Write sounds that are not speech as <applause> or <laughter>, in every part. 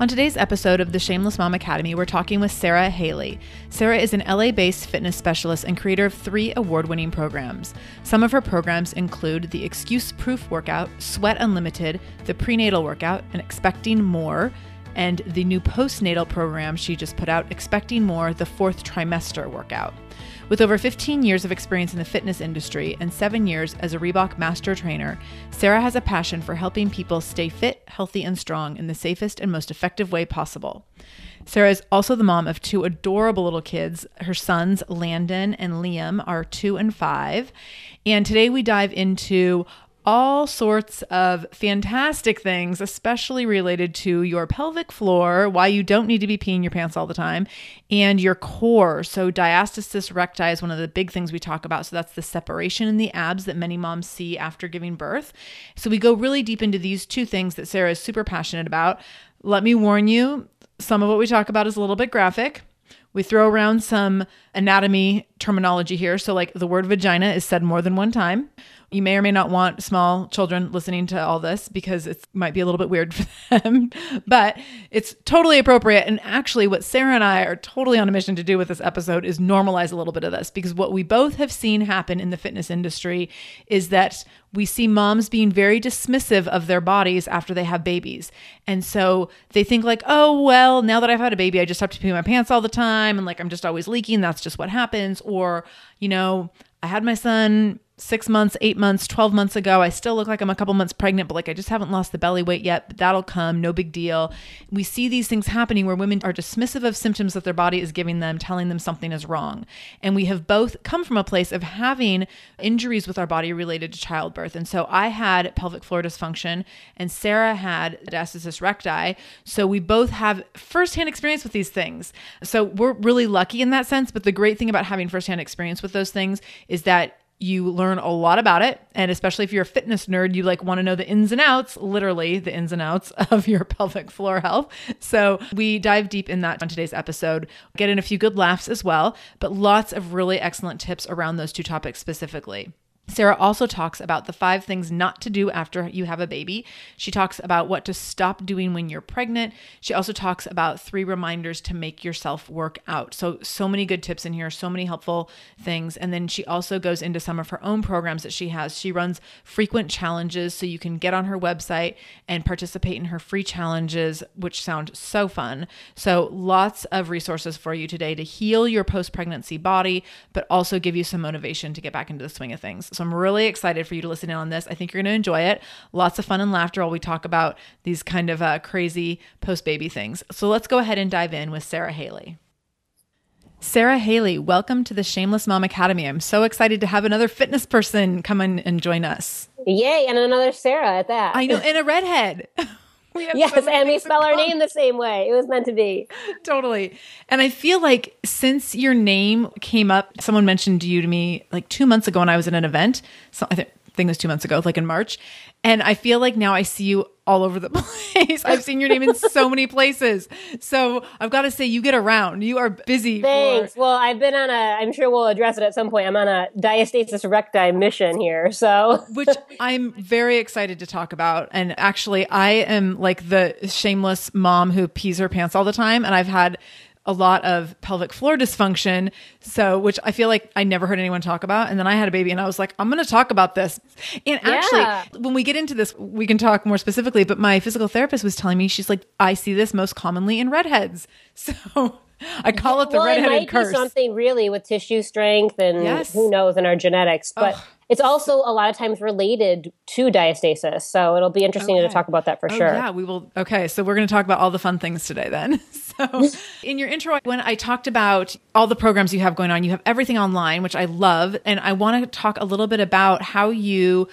On today's episode of the Shameless Mom Academy, we're talking with Sara Haley. Sara is an LA based fitness specialist and creator of three award winning programs. Some of her programs include the Excuse Proof Workout, Sweat Unlimited, the Prenatal Workout, and Expecting More, and the new postnatal program she just put out, Expecting More, the fourth trimester workout. With over 15 years of experience in the fitness industry and seven years as a Reebok master trainer, Sara has a passion for helping people stay fit, healthy, and strong in the safest and most effective way possible. Sara is also the mom of two adorable little kids. Her sons, Landon and Liam, are two and five. And today we dive into all sorts of fantastic things, especially related to your pelvic floor, why you don't need to be peeing your pants all the time, and your core. So, diastasis recti is one of the big things we talk about. So, that's the separation in the abs that many moms see after giving birth. So, we go really deep into these two things that Sara is super passionate about. Let me warn you, some of what we talk about is a little bit graphic. We throw around some anatomy terminology here. So, like the word vagina is said more than one time. You may or may not want small children listening to all this because it might be a little bit weird <laughs> for them, but it's totally appropriate. And actually, what Sara and I are totally on a mission to do with this episode is normalize a little bit of this because what we both have seen happen in the fitness industry is that we see moms being very dismissive of their bodies after they have babies. And so they think, like, oh, well, now that I've had a baby, I just have to pee my pants all the time. And like, I'm just always leaking. That's just what happens. Or, you know, I had my son six months, eight months, 12 months ago. I still look like I'm a couple months pregnant, but like I just haven't lost the belly weight yet, but that'll come, no big deal. We see these things happening where women are dismissive of symptoms that their body is giving them, telling them something is wrong. And we have both come from a place of having injuries with our body related to childbirth. And so I had pelvic floor dysfunction and Sara had diastasis recti. So we both have firsthand experience with these things. So we're really lucky in that sense. But the great thing about having firsthand experience with those things is that you learn a lot about it. And especially if you're a fitness nerd you like want to know the ins and outs literally the ins and outs <laughs> of your pelvic floor health. So we dive deep in that on today's episode. Get in a few good laughs as well but lots of really excellent tips around those two topics specifically Sara also talks about the five things not to do after you have a baby. She talks about what to stop doing when you're pregnant. She also talks about three reminders to make yourself work out. So, so many good tips in here, so many helpful things. And then she also goes into some of her own programs that she has. She runs frequent challenges, so you can get on her website and participate in her free challenges, which sound so fun. So, lots of resources for you today to heal your post pregnancy body, but also give you some motivation to get back into the swing of things. So I'm really excited for you to listen in on this. I think you're going to enjoy it. Lots of fun and laughter while we talk about these kind of uh, crazy post baby things. So let's go ahead and dive in with Sara Haley. Sara Haley, welcome to the Shameless Mom Academy. I'm so excited to have another fitness person come in and join us. Yay, and another Sarah at that. I know, and a redhead. <laughs> yes, so and we spell our name the same way. It was meant to be. <laughs> totally. And I feel like since your name came up, someone mentioned you to me like two months ago when I was at an event. So I think it was two months ago, like in March. And I feel like now I see you all over the <laughs> place. I've seen your name in so many places. So I've got to say, you get around. You are busy. Thanks. For- well, I've been on a, I'm sure we'll address it at some point. I'm on a diastasis recti mission here. So, <laughs> which I'm very excited to talk about. And actually, I am like the shameless mom who pees her pants all the time. And I've had a lot of pelvic floor dysfunction. So, which I feel like I never heard anyone talk about. And then I had a baby and I was like, I'm going to talk about this. And actually, yeah. when we get into this, we can talk more specifically. But my physical therapist was telling me, she's like, I see this most commonly in redheads. <laughs> So, I call it the well, redheaded it might curse. Be something really with tissue strength and yes. who knows in our genetics, but Ugh. It's also a lot of times related to diastasis. So it'll be interesting okay. to talk about that for oh, sure. Yeah, we will. Okay, so we're going to talk about all the fun things today then. <laughs> so in your intro, when I talked about all the programs you have going on, you have everything online, which I love, and I want to talk a little bit about how you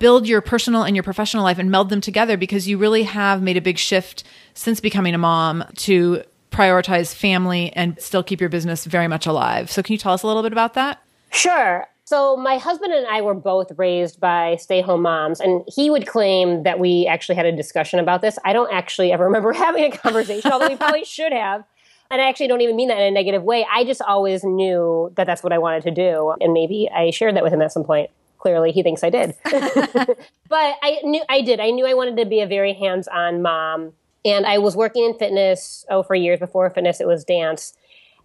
build your personal and your professional life and meld them together because you really have made a big shift since becoming a mom to prioritize family and still keep your business very much alive. So, can you tell us a little bit about that? Sure. So, my husband and I were both raised by stay home moms, and he would claim that we actually had a discussion about this. I don't actually ever <laughs> remember having a conversation, although we probably <laughs> should have. And I actually don't even mean that in a negative way. I just always knew that that's what I wanted to do. And maybe I shared that with him at some point. Clearly, he thinks I did. <laughs> but I knew I did. I knew I wanted to be a very hands on mom and I was working in fitness, oh, for years before fitness, it was dance.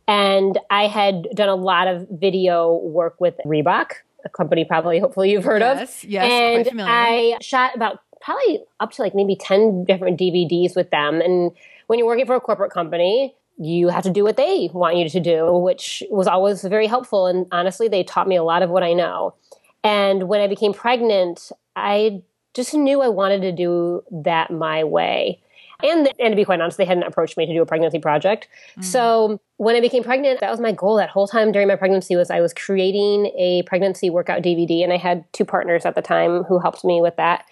And I had done a lot of video work with Reebok, a company probably, hopefully you've heard of. yes, of. Yes, And I shot about probably up to like maybe 10 different DVDs with them. And when you're working for a corporate company, you have to do what they want you to do, which was always very helpful. And honestly, they taught me a lot of what I know. And when I became pregnant, I just knew I wanted to do that my way. And, and to be quite honest, they hadn't approached me to do a pregnancy project. Mm. So when I became pregnant, that was my goal that whole time during my pregnancy was I was creating a pregnancy workout DVD. And I had two partners at the time who helped me with that.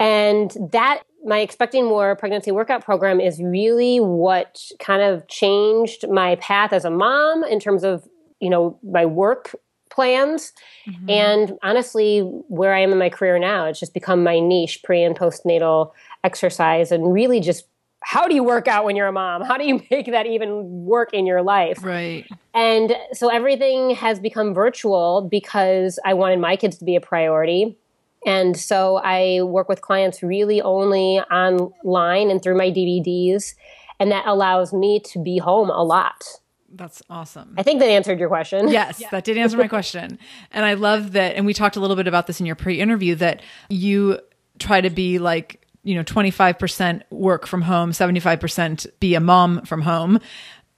And that my expecting more pregnancy workout program is really what kind of changed my path as a mom in terms of you know my work plans mm-hmm. and honestly where i am in my career now it's just become my niche pre and postnatal exercise and really just how do you work out when you're a mom? How do you <laughs> make that even work in your life? Right. And so everything has become virtual because I wanted my kids to be a priority. And so I work with clients really only online and through my DVDs. And that allows me to be home a lot. That's awesome. I think that answered your question. Yes, <laughs> yeah. that did answer my question. And I love that. And we talked a little bit about this in your pre interview that you try to be like you know 25% work from home 75% be a mom from home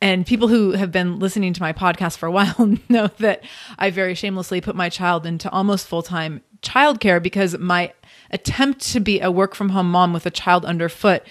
and people who have been listening to my podcast for a <laughs> while know that I very shamelessly put my child into almost full time childcare because my attempt to be a work from home mom with a child underfoot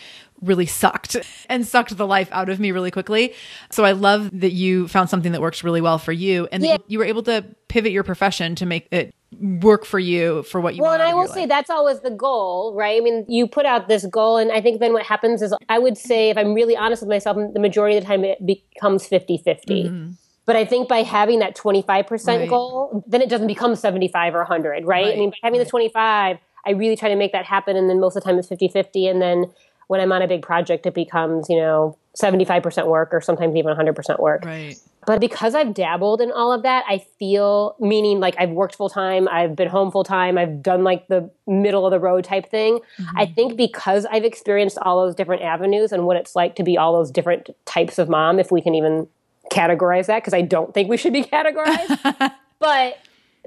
really sucked <laughs> and sucked the life out of me really quickly. So I love that you found something that works really well for you and yeah. that you were able to pivot your profession to make it work for you for what you well and i will say life. that's always the goal right i mean you put out this goal and i think then what happens is i would say if i'm really honest with myself the majority of the time it becomes 50 50 mm-hmm. But I think by having that 25% right. goal, then it doesn't become 75 or 100, right? right. I mean, by having right. the 25, I really try to make that happen. And then most of the time it's 50 50. And then when I'm on a big project, it becomes, you know, 75% work or sometimes even 100% work. Right. But because I've dabbled in all of that, I feel, meaning like I've worked full time, I've been home full time, I've done like the middle of the road type thing. Mm-hmm. I think because I've experienced all those different avenues and what it's like to be all those different types of mom, if we can even categorize that, because I don't think we should be categorized. <laughs> but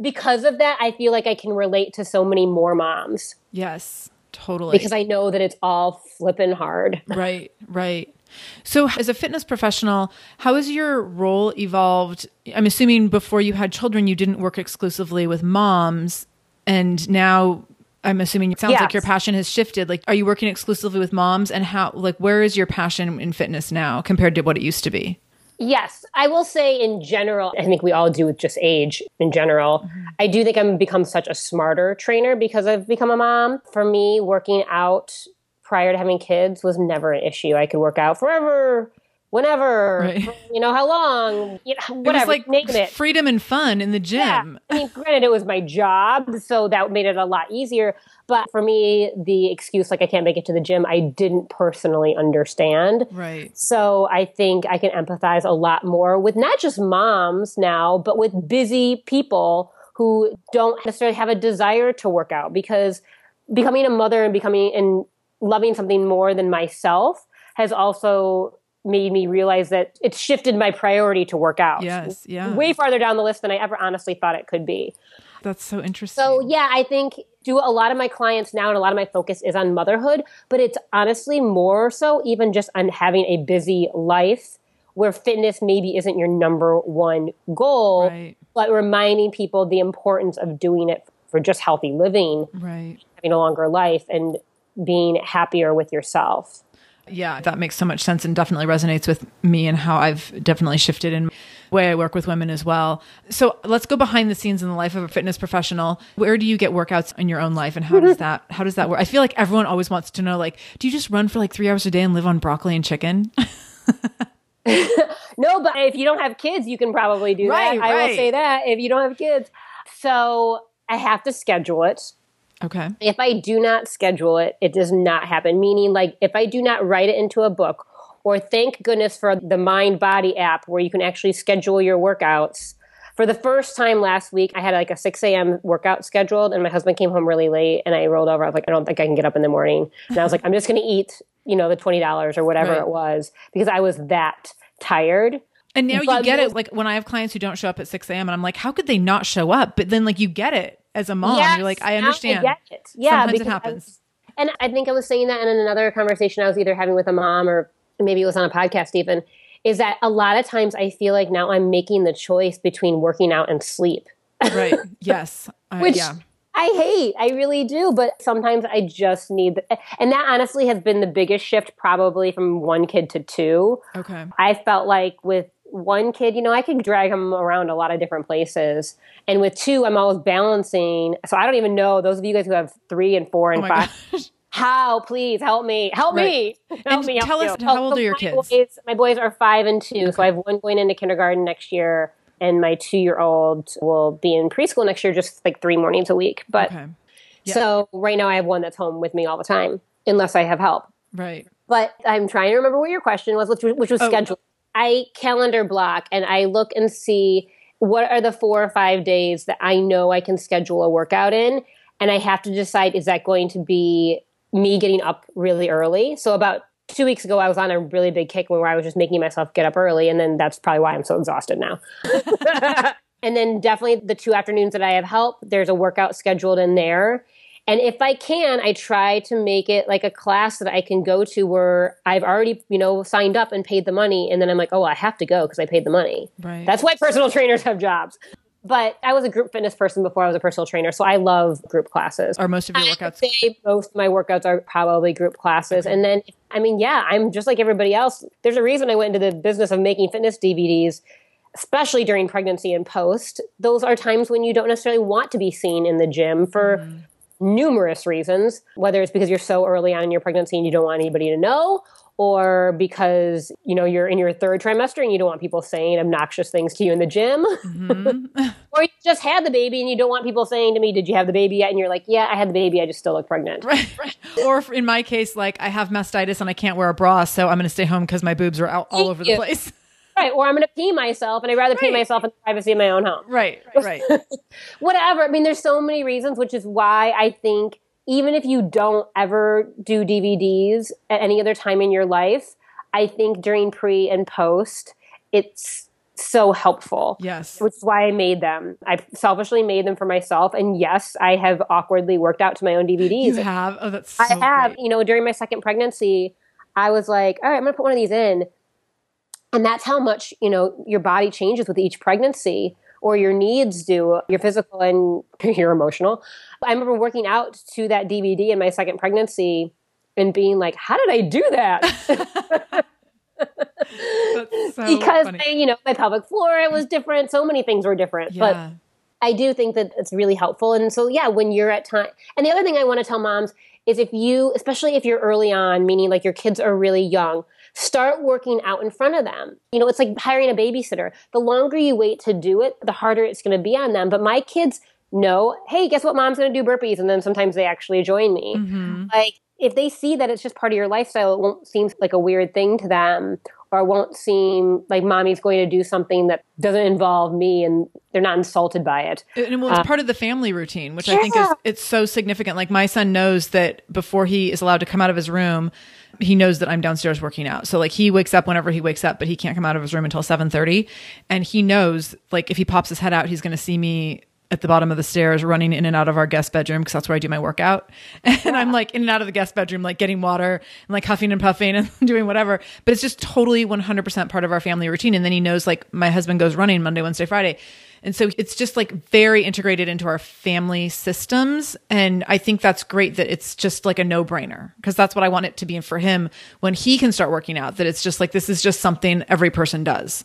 because of that, I feel like I can relate to so many more moms. Yes, totally. Because I know that it's all flipping hard. Right, right. So, as a fitness professional, how has your role evolved? I'm assuming before you had children, you didn't work exclusively with moms, and now I'm assuming it sounds yes. like your passion has shifted. Like, are you working exclusively with moms, and how? Like, where is your passion in fitness now compared to what it used to be? Yes, I will say in general, I think we all do with just age in general. Mm-hmm. I do think I've become such a smarter trainer because I've become a mom. For me, working out prior to having kids was never an issue. I could work out forever, whenever, right. you know, how long, you know, whatever, like name it. Freedom and fun in the gym. Yeah. I mean, granted, it was my job, so that made it a lot easier. But for me, the excuse like I can't make it to the gym, I didn't personally understand. Right. So I think I can empathize a lot more with not just moms now, but with busy people who don't necessarily have a desire to work out because becoming a mother and becoming and loving something more than myself has also made me realize that it's shifted my priority to work out. Yes, yeah. Way farther down the list than I ever honestly thought it could be. That's so interesting. So, yeah, I think do a lot of my clients now and a lot of my focus is on motherhood, but it's honestly more so even just on having a busy life where fitness maybe isn't your number one goal, right. but reminding people the importance of doing it for just healthy living, right. having a longer life and being happier with yourself. Yeah, that makes so much sense and definitely resonates with me and how I've definitely shifted in way I work with women as well. So let's go behind the scenes in the life of a fitness professional. Where do you get workouts in your own life and how does <laughs> that how does that work? I feel like everyone always wants to know like, do you just run for like three hours a day and live on broccoli and chicken? <laughs> no, but if you don't have kids, you can probably do right, that. Right. I will say that if you don't have kids. So I have to schedule it. Okay. If I do not schedule it, it does not happen. Meaning, like, if I do not write it into a book, or thank goodness for the Mindbody app where you can actually schedule your workouts. For the first time last week, I had like a 6 a.m. workout scheduled, and my husband came home really late, and I rolled over. I was like, I don't think I can get up in the morning. And I was like, I'm just going to eat, you know, the $20 or whatever right. it was because I was that tired. And now but you get it. Like when I have clients who don't show up at 6 a.m., and I'm like, how could they not show up? But then, like, you get it as a mom. Yes, You're like, I understand. I get it. Yeah, Sometimes it happens. I and I think I was saying that in another conversation I was either having with a mom or maybe it was on a podcast even, is that a lot of times I feel like now I'm making the choice between working out and sleep. right. <laughs> Yes. Uh, Which yeah. I hate. I really do. But sometimes I just need, the, and that honestly has been the biggest shift probably from one kid to two. Okay. I felt like with one kid, you know, I could drag him around a lot of different places. And with two, I'm always balancing. So I don't even know those of you guys who have three and four and oh five. Gosh. How? Please help me. Help right. me. <laughs> Help and me. Tell us, how oh, old are your kids? Boys, my boys are five and two. Okay. So I have one going into kindergarten next year, and my two year old will be in preschool next year, just like three mornings a week. But okay. yeah. so right now I have one that's home with me all the time, unless I have help. Right. But I'm trying to remember what your question was, which, which was oh. schedule. I calendar block and I look and see what are the four or five days that I know I can schedule a workout in. And I have to decide is that going to be me getting up really early. So about two weeks ago, I was on a really big kick where I was just making myself get up early, and then that's probably why I'm so exhausted now. <laughs> <laughs> and then definitely the two afternoons that I have help, there's a workout scheduled in there. And if I can, I try to make it like a class that I can go to where I've already, you know, signed up and paid the money. And then I'm like, oh, I have to go because I paid the money. Right. That's why personal trainers have jobs. But I was a group fitness person before I was a personal trainer, so I love group classes. Are most of your workouts? say most of my workouts are probably group classes, okay. and then I mean, yeah, I'm just like everybody else. There's a reason I went into the business of making fitness DVDs, especially during pregnancy and post. Those are times when you don't necessarily want to be seen in the gym for. Mm. Numerous reasons, whether it's because you're so early on in your pregnancy and you don't want anybody to know, or because you know you're in your third trimester and you don't want people saying obnoxious things to you in the gym mm-hmm. <laughs> or you just had the baby and you don't want people saying to me, "Did you have the baby yet?" And you're like, "Yeah, I had the baby. I just still look pregnant." Right. right. or in my case, like I have mastitis and I can't wear a bra, so I'm going to stay home because my boobs are out all over you. the place. Right. Or I'm going to pee myself, and I'd rather right. pee myself in the privacy of my own home. Right. Right. <laughs> Whatever. I mean, there's so many reasons, which is why I think even if you don't ever do DVDs at any other time in your life, I think during pre and post, it's so helpful. Yes. Which is why I made them. I selfishly made them for myself. And yes, I have awkwardly worked out to my own DVDs. You have? Oh, that's so I have. Great. You know, during my second pregnancy, I was like, all right, I'm going to put one of these in. And that's how much, you know, your body changes with each pregnancy or your needs do, your physical and <laughs> your emotional. I remember working out to that DVD in my second pregnancy and being like, how did I do that? <laughs> so because funny. You know my pelvic floor it was different so many things were different yeah. but i do think that it's really helpful and so yeah when you're at time and the other thing i want to tell moms is if you especially if you're early on meaning like your kids are really young start working out in front of them. You know it's like hiring a babysitter. The longer you wait to do it the harder it's going to be on them. But my kids know hey guess what mom's going to do burpees? And then sometimes they actually join me. Mm-hmm. like if they see that it's just part of your lifestyle, it won't seem like a weird thing to them or won't seem like mommy's going to do something that doesn't involve me and they're not insulted by it. And well, it's uh, part of the family routine, which yeah. I think is it's so significant. Like my son knows that before he is allowed to come out of his room, he knows that I'm downstairs working out. So like he wakes up whenever he wakes up, but he can't come out of his room until 7:30, and he knows like if he pops his head out, he's going to see me at the bottom of the stairs running in and out of our guest bedroom because that's where I do my workout. <laughs> And yeah. I'm like in and out of the guest bedroom, like getting water and like huffing and puffing and <laughs> doing whatever. But it's just totally 100% part of our family routine. And then he knows like my husband goes running Monday, Wednesday, Friday. And so it's just like very integrated into our family systems. And I think that's great that it's just like a no brainer because that's what I want it to be for him when he can start working out, that it's just like this is just something every person does.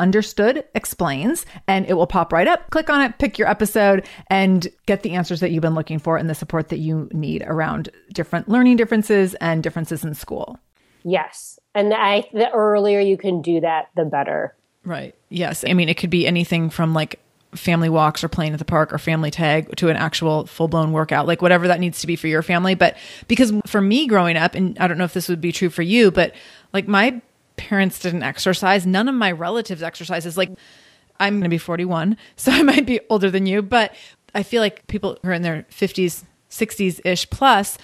Understood Explains, and it will pop right up. Click on it, pick your episode, and get the answers that you've been looking for and the support that you need around different learning differences and differences in school. Yes. And I the earlier you can do that, the better. Right. Yes. I mean, it could be anything from like family walks or playing at the park or family tag to an actual full blown workout, like whatever that needs to be for your family. But because for me growing up, and I don't know if this would be true for you, but like my parents didn't exercise. None of my relatives exercises. Like I'm going to be 41, <laughs> so I might be older than you, but I feel like people who are in their 50s, 60s ish plus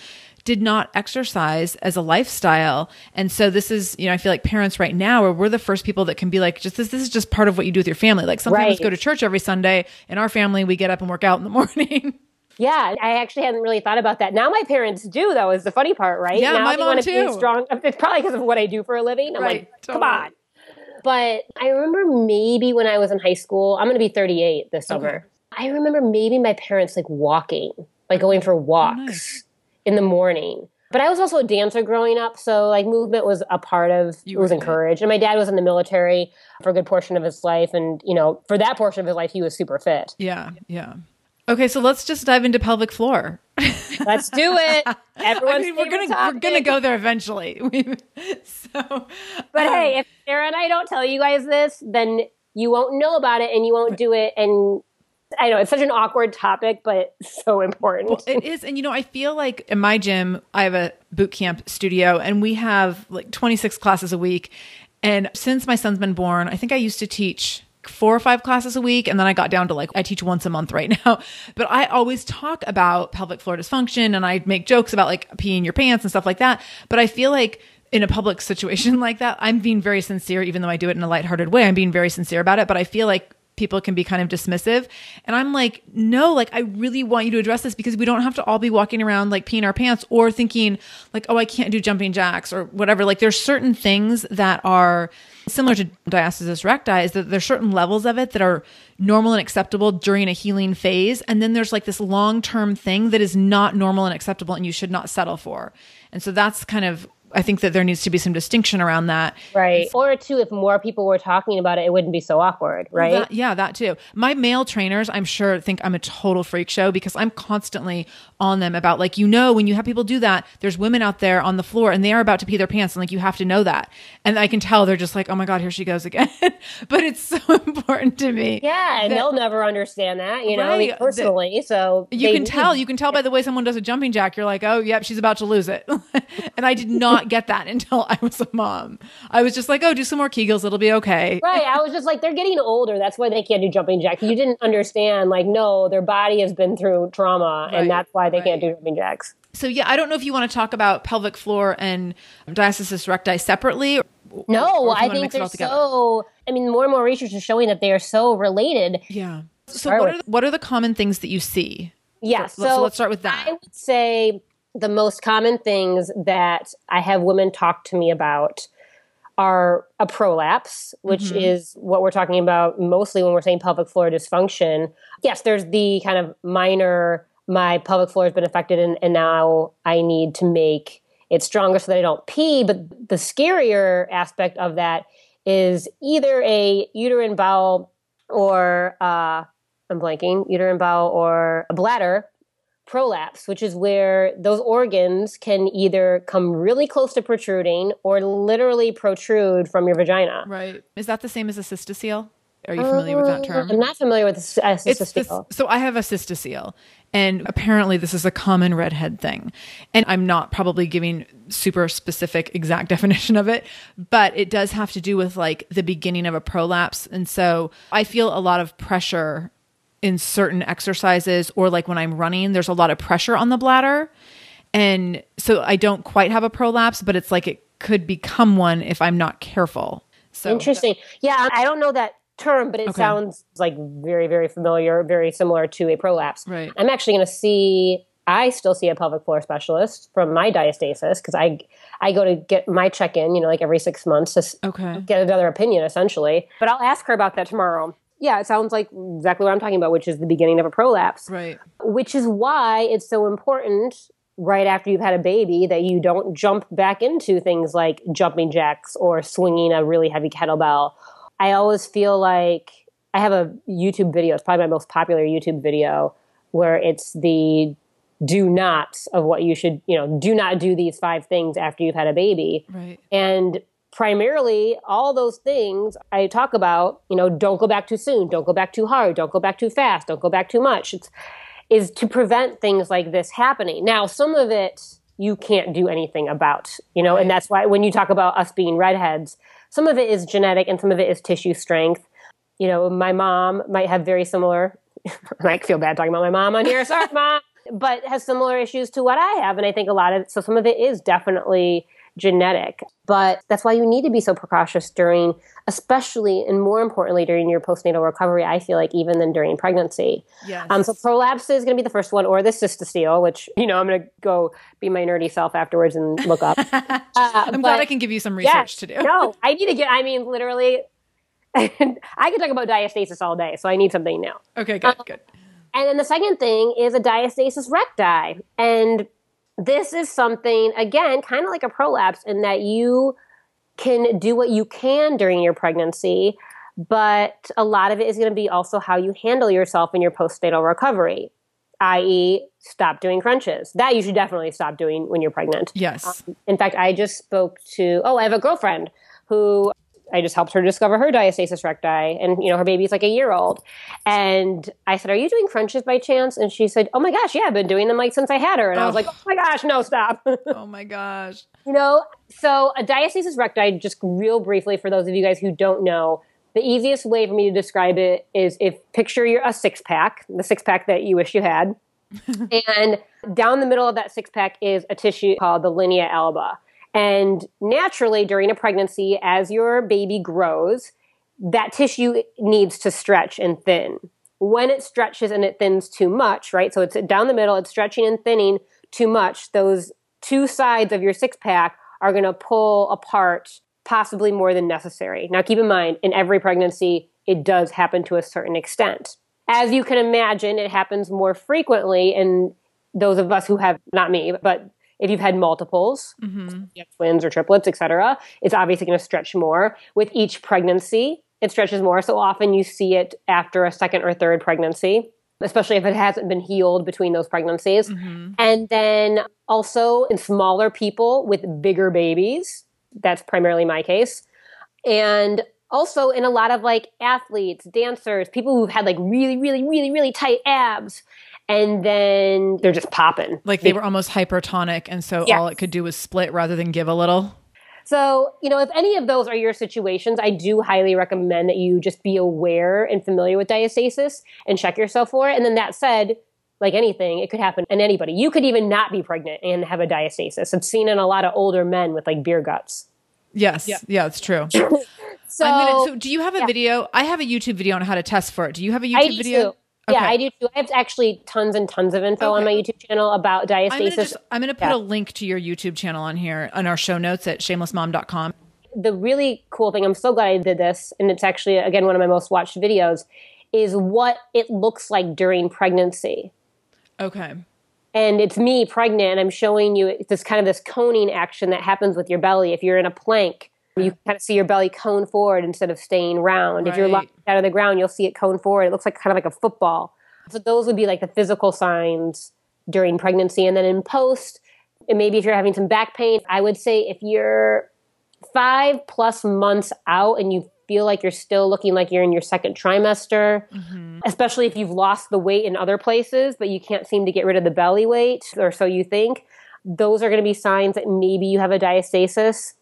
did not exercise as a lifestyle. And so this is, you know, I feel like parents right now are we're the first people that can be like, just this, this is just part of what you do with your family. Like some families Right. go to church every Sunday. In our family, we get up and work out in the <laughs> morning. Yeah, I actually hadn't really thought about that. Now my parents do, though, is the funny part, right? Yeah, now my they mom wanna be too. Strong. Uh, it's probably because of what I do for a living. I'm Right, like, come on. But I remember maybe when I was in high school, I'm going to be 38 this summer. I remember maybe my parents like walking, like going for oh, walks nice. in the morning. But I was also a dancer growing up, so like movement was a part of You it was encouraged. And my dad was in the military for a good portion of his life, and you know, for that portion of his life, he was super fit. yeah. Yeah. Okay. So let's just dive into pelvic floor. Let's do it. <laughs> Everyone's I mean, we're gonna we're gonna go there eventually. <laughs> so, But um, hey, if Sara and I don't tell you guys this, then you won't know about it and you won't do it. And I know it's such an awkward topic, but so important. It is. And you know, I feel like in my gym, I have a boot camp studio and we have like 26 classes a week. And since my son's been born, I think I used to teach four or five classes a week. And then I got down to like, I teach once a month right <laughs> now. But I always talk about pelvic floor dysfunction and I make jokes about like peeing your pants and stuff like that. But I feel like in a public <laughs> situation like that, I'm being very sincere, even though I do it in a lighthearted way. I'm being very sincere about it. But I feel like people can be kind of dismissive. And I'm like, no, like I really want you to address this because we don't have to all be walking around like peeing our pants or thinking like, oh, I can't do jumping jacks or whatever. Like there's certain things that are similar to diastasis recti is that there's certain levels of it that are normal and acceptable during a healing phase. And then there's like this long-term thing that is not normal and acceptable and you should not settle for. And so that's kind of I think that there needs to be some distinction around that. right. Or two, if more people were talking about it, it wouldn't be so awkward, right? That- yeah, that too. My male trainers, I'm sure, think I'm a total freak show because I'm constantly on them about like, you know, when you have people do that, there's women out there on the floor and they are about to pee their pants and like you have to know that. And I can tell they're just like, oh my God, here she goes again. <laughs> but it's so <laughs> important to me. yeah, and that- they'll never understand that, you know, Right. personally. so You can tell. You can tell by the way someone does a jumping jack. You're like, oh, yep, she's about to lose it. <laughs> and I did not get that <laughs> until I was a mom. I was just like, oh, do some more Kegels. It'll be okay. Right. I was just like, they're getting older. That's why they can't do jumping jacks. You didn't understand, like, no, their body has been through trauma, Right, and that's why they can't do jumping jacks. So yeah, I don't know if you want to talk about pelvic floor and diastasis recti separately. or- No, or I think they're so. I mean, more and more research is showing that they are so related. Yeah. So what are the, what are the common things that you see? Yeah. So, So, let's start with that. I would say the most common things that I have women talk to me about are a prolapse, which Mhm. is what we're talking about mostly when we're saying pelvic floor dysfunction. Yes, there's the kind of minor, my pelvic floor has been affected and, and now I need to make it stronger so that I don't pee. But the scarier aspect of that is either a uterine bowel or uh, I'm blanking, uterine bowel or a bladder prolapse, which is where those organs can either come really close to protruding or literally protrude from your vagina. right. Is that the same as a cystocele? Are you familiar with that Uh, term? I'm not familiar with. Uh, this, cystocele. so I have a cystocele, and apparently this is a common redhead thing. And I'm not probably giving super specific exact <laughs> definition of it, but it does have to do with like the beginning of a prolapse. And so I feel a lot of pressure in certain exercises, or like when I'm running, there's a lot of pressure on the bladder. And so I don't quite have a prolapse, but it's like it could become one if I'm not careful. So Interesting. Yeah, I don't know that term, but it Okay. sounds like very, very familiar, very similar to a prolapse. Right. I'm actually going to see. I still see a pelvic floor specialist from my diastasis because I I go to get my check in, you know, like every six months to Okay. get another opinion, essentially. But I'll ask her about that tomorrow. Yeah, it sounds like exactly what I'm talking about, which is the beginning of a prolapse Right. which is why it's so important right after you've had a baby that you don't jump back into things like jumping jacks or swinging a really heavy kettlebell. I always feel like I have a YouTube video, it's probably my most popular YouTube video, where it's the do nots of what you should, you know, do not do these five things after you've had a baby. Right. And primarily, all those things I talk about, you know, don't go back too soon, don't go back too hard, don't go back too fast, don't go back too much. It's is to prevent things like this happening. Now, some of it you can't do anything about, you know, and that's why when you talk about us being redheads, some of it is genetic and some of it is tissue strength. You know, my mom might have very similar. <laughs> I feel bad talking about my mom on here. Sorry, <laughs> mom, but has similar issues to what I have, and I think a lot of so some of it is definitely genetic. But that's why you need to be so precautious during, especially and more importantly during your postnatal recovery. I feel like even than during pregnancy. Yes. Um, so prolapse is going to be the first one, or the cystocele, which you know I'm going to go be my nerdy self afterwards and look up. <laughs> Uh, I'm glad I can give you some research to do. no, <laughs> I need to get. I mean, literally, <laughs> I could talk about diastasis all day, so I need something new. Okay. Good. Good. And then the second thing is a diastasis recti. And this is something, again, kind of like a prolapse in that you can do what you can during your pregnancy, but a lot of it is going to be also how you handle yourself in your postnatal recovery, i.e., stop doing crunches. That you should definitely stop doing when you're pregnant. Yes. Um, in fact, I just spoke to, oh, I have a girlfriend who I just helped her discover her diastasis recti, and you know her baby's like a year old. And I said, "Are you doing crunches by chance?" And she said, "Oh my gosh, yeah, I've been doing them like since I had her." And I was Oh. like, "Oh my gosh, no, stop!" <laughs> oh my gosh. you know, so a diastasis recti, just real briefly for those of you guys who don't know, the easiest way for me to describe it is if picture you're a six pack, the six pack that you wish you had, <laughs> and down the middle of that six pack is a tissue called the linea alba. And naturally, during a pregnancy, as your baby grows, that tissue needs to stretch and thin. When it stretches and it thins too much, right? So it's down the middle, it's stretching and thinning too much. Those two sides of your six pack are going to pull apart possibly more than necessary. Now, keep in mind, in every pregnancy, it does happen to a certain extent. As you can imagine, it happens more frequently in those of us who have, not me, but if you've had multiples, hmm you have twins or triplets, etc., it's obviously going to stretch more. With each pregnancy, it stretches more. So often you see it after a second or third pregnancy, especially if it hasn't been healed between those pregnancies. hmm And then also in smaller people with bigger babies. That's primarily my case. And also in a lot of like athletes, dancers, people who've had like really, really, really, really tight abs. And then they're just popping. Like they were almost hypertonic, and so Yes. all it could do was split rather than give a little. So, you know, if any of those are your situations, I do highly recommend that you just be aware and familiar with diastasis and check yourself for it. And then that said, like anything, it could happen in anybody. You could even not be pregnant and have a diastasis. It's seen in a lot of older men with like beer guts. Yes. Yeah, it's true. <laughs> So, I'm gonna, so do you have a yeah. video? I have a YouTube video on how to test for it. Do you have a YouTube do video? Yeah, Okay. I do too. I have actually tons and tons of info on my YouTube channel about I'm gonna diastasis. just I'm gonna put Yeah. a link to your YouTube channel on here on our show notes at shamelessmom.com. the really cool thing, I'm so glad I did this, and it's actually, again, one of my most watched videos, is what it looks like during pregnancy. Okay. and it's me pregnant and i'm showing you this kind of this coning action that happens with your belly if you're in a plank you kind of see your belly cone forward instead of staying round. If you're Right. locked out of the ground you'll see it cone forward. It looks like kind of like a football. So those would be like the physical signs during pregnancy. And then in post and maybe if you're having some back pain i would say if you're five plus months out and you feel like you're still looking like you're in your second trimester mm-hmm. especially if you've lost the weight in other places, but you can't seem to get rid of the belly weight, or so you think, those are going to be signs that maybe you have a diastasis.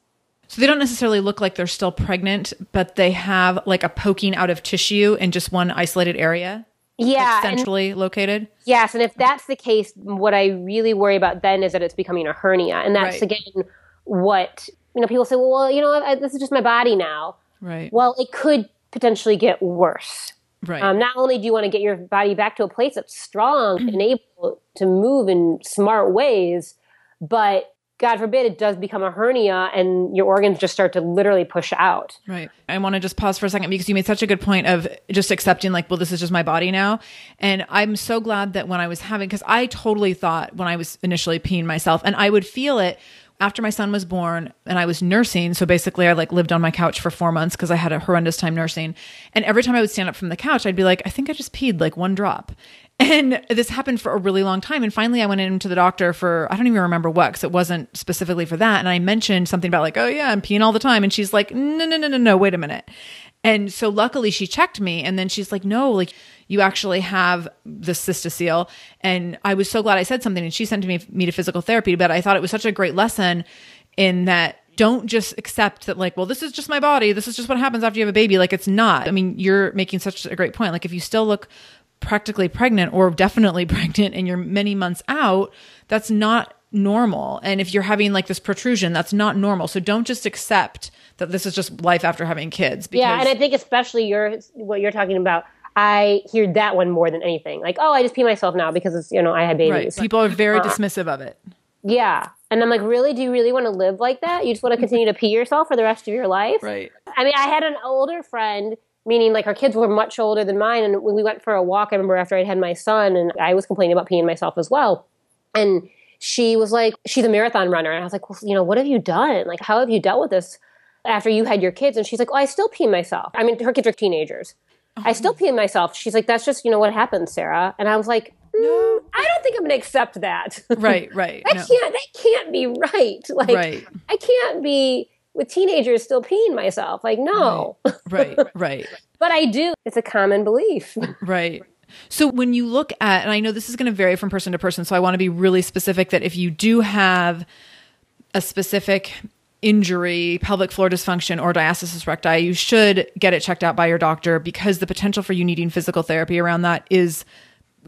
So they don't necessarily look like they're still pregnant, but they have like a poking out of tissue in just one isolated area, Yeah. like and- centrally located. yes. And if that's the case, what I really worry about then is that it's becoming a hernia. And that's, Right. again, what, you know, people say, well, you know, I, this is just my body now. Right. Well, it could potentially get worse. Right. Um, not only do you want to get your body back to a place that's strong <clears throat> and able to move in smart ways, but God forbid it does become a hernia and your organs just start to literally push out. Right. I want to just pause for a second because you made such a good point of just accepting, like, well, this is just my body now. And I'm so glad that when I was having, because I totally thought when I was initially peeing myself, and I would feel it after my son was born and I was nursing. So basically, I like lived on my couch for four months because I had a horrendous time nursing. And every time I would stand up from the couch, I'd be like, I think I just peed like one drop. <laughs> And this happened for a really long time. And finally, I went into the doctor for, I don't even remember what, because it wasn't specifically for that. And I mentioned something about, like, oh, yeah, I'm peeing all the time. And she's like, no, no, no, no, no, wait a minute. And so luckily she checked me. And then she's like, no, like, you actually have the cystocele. And I was so glad I said something. And she sent me, me to physical therapy. But I thought it was such a great lesson in that don't just accept that like well this is just my body this is just what happens after you have a baby like it's not i mean you're making such a great point like if you still look practically pregnant or definitely <laughs> pregnant and you're many months out, that's not normal. And if you're having like this protrusion, that's not normal. So don't just accept that this is just life after having kids. Because- yeah, and I think especially your what you're talking about. I hear that one more than anything. Like, oh, I just pee myself now because it's you know I had babies. Right. People are very uh, dismissive of it. Yeah, and I'm like, really? Do you really want to live like that? You just want to continue to pee yourself for the rest of your life? Right. I mean, I had an older friend meaning like our kids were much older than mine. And when we went for a walk, I remember after I'd had my son, and I was complaining about peeing myself as well. And she was like, she's a marathon runner. And I was like, well, you know, what have you done? Like, how have you dealt with this after you had your kids? And she's like, oh, I still pee myself. I mean, her kids are teenagers. I still pee myself. She's like, that's just, you know, what happens, Sara. And I was like, mm, no, I don't think I'm going to accept that. <laughs> Right, right. that no. can't, that can't be right. <laughs> Like, right. I can't be with teenagers still peeing myself. Like, no. Right, right. <laughs> right. but I do. It's a common belief. right. So when you look at, and I know this is going to vary from person to person, so I want to be really specific that if you do have a specific injury, pelvic floor dysfunction, or diastasis recti, you should get it checked out by your doctor because the potential for you needing physical therapy around that is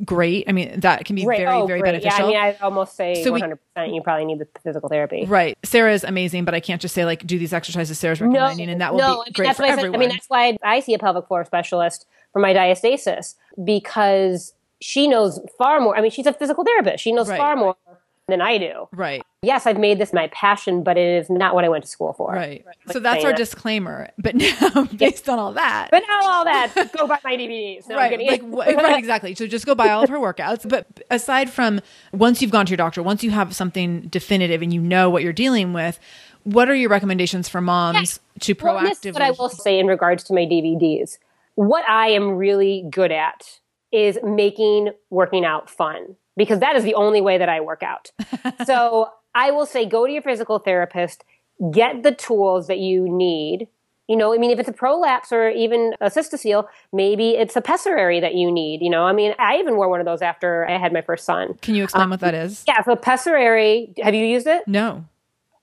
great. I mean, that can be very, oh, very great. beneficial. Yeah, I mean, I almost say so 100% we, you probably need the physical therapy. Right. Sara is amazing, but I can't just say, like, do these exercises Sara's recommending, no, and that will no, be I mean, great that's for everyone. I, I mean, that's why I see a pelvic floor specialist for my diastasis because she knows far more. I mean, she's a physical therapist. She knows right. far more than I do. Right. Yes, I've made this my passion, but it is not what I went to school for. Right. right. So that's our that. disclaimer. But <laughs> now, based on all that, but now all that, <laughs> go buy my DVDs. No, right. Like, right. <laughs> Exactly. So just go buy all of her workouts. But aside from once you've gone to your doctor, once you have something definitive and you know what you're dealing with, what are your recommendations for moms to proactively? Well, what I will say in regards to my DVDs. What I am really good at is making working out fun because that is the only way that I work out. <laughs> so I will say go to your physical therapist, get the tools that you need. You know, I mean, if it's a prolapse or even a cystocele, maybe it's a pessarary that you need. You know, I mean, I even wore one of those after I had my first son. Can you explain um, what that is? Yeah, so pessarary. Have you used it? No.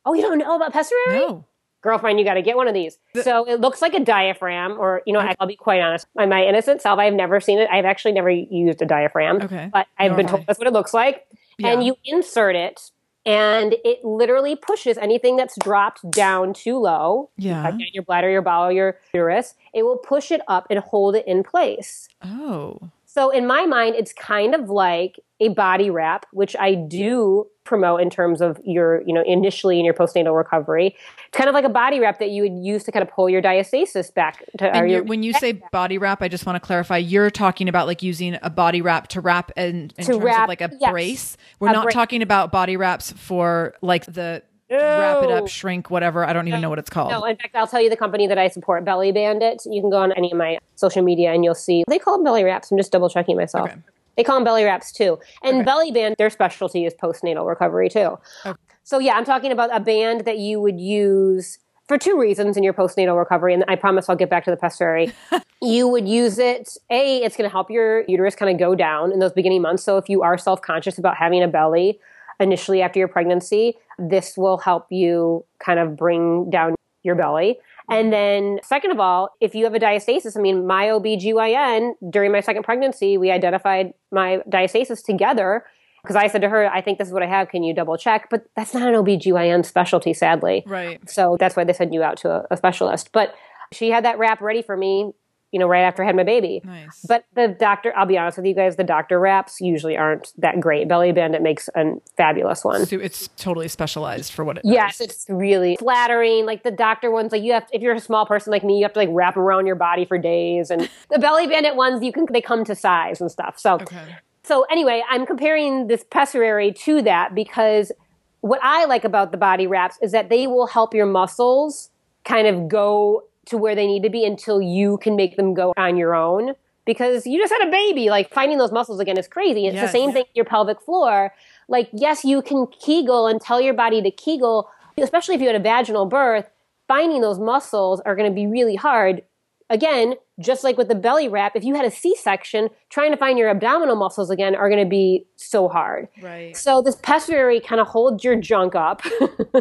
Oh, you don't know about pessarary? No girlfriend, you got to get one of these. So it looks like a diaphragm, or, you know, I'll be quite honest. By my innocent self, I've never seen it. I've actually never used a diaphragm. Okay. But I've been told that's what it looks like. Yeah. And you insert it, and it literally pushes anything that's dropped down too low. Yeah. Like your bladder, your bowel, your uterus. It will push it up and hold it in place. Oh. So in my mind, it's kind of like a body wrap, which I do promote in terms of your, you know, initially in your postnatal recovery. It's kind of like a body wrap that you would use to kind of pull your diastasis back. To, your, when you say body wrap, I just want to clarify, you're talking about like using a body wrap to wrap in, in terms wrap, of like a yes, brace. We're not brace. talking about body wraps for like the no. wrap it up, shrink, whatever. I don't even know what it's called. No, in fact, I'll tell you the company that I support, Belly Bandit. You can go on any of my social media and you'll see they call them belly wraps. I'm just double checking myself. Okay. They call them belly wraps too. And okay. Belly Band, their specialty is postnatal recovery too. Okay. So yeah, I'm talking about a band that you would use for two reasons in your postnatal recovery, and I promise I'll get back to the pessary. <laughs> you would use it. A, it's going to help your uterus kind of go down in those beginning months. So if you are self conscious about having a belly initially after your pregnancy, this will help you kind of bring down your belly. And then, second of all, if you have a diastasis, I mean, my OBGYN during my second pregnancy, we identified my diastasis together because I said to her, I think this is what I have. Can you double check? But that's not an OBGYN specialty, sadly. Right. So that's why they send you out to a, a specialist. But she had that wrap ready for me you know, right after I had my baby. Nice. But the doctor, I'll be honest with you guys, the doctor wraps usually aren't that great. Belly Bandit makes a fabulous one. So it's totally specialized for what it Yes, does. it's really flattering. Like the doctor ones, like you have, if you're a small person like me, you have to like wrap around your body for days. And <laughs> the Belly Bandit ones, you can, they come to size and stuff. So, Okay. so anyway, I'm comparing this pessarary to that because what I like about the body wraps is that they will help your muscles kind of go to where they need to be until you can make them go on your own. Because you just had a baby, like finding those muscles again is crazy. It's Yes. the same thing your pelvic floor. Like, yes, you can Kegel and tell your body to Kegel, especially if you had a vaginal birth. Finding those muscles are going to be really hard. Again, just like with the belly wrap, if you had a C section, trying to find your abdominal muscles again are going to be so hard. Right. So this pessary kind of holds your junk up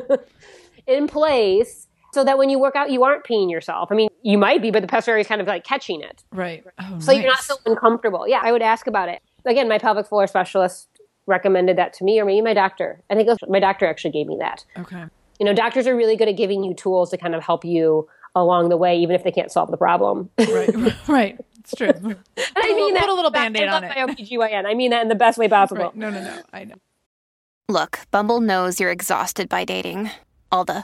<laughs> in place so that when you work out, you aren't peeing yourself. I mean, you might be, but the pessary is kind of like catching it. Right. Oh, So you're not so uncomfortable. Yeah, I would ask about it. Again, my pelvic floor specialist recommended that to me, or maybe my doctor. I think my doctor actually gave me that. Okay. You know, doctors are really good at giving you tools to kind of help you along the way, even if they can't solve the problem. Right. <laughs> <laughs> right. It's true. And I mean that put a little I band-aid on it. My OBGYN. I mean that in the best way possible. Right. No, no, no. I know. Look, Bumble knows you're exhausted by dating. All the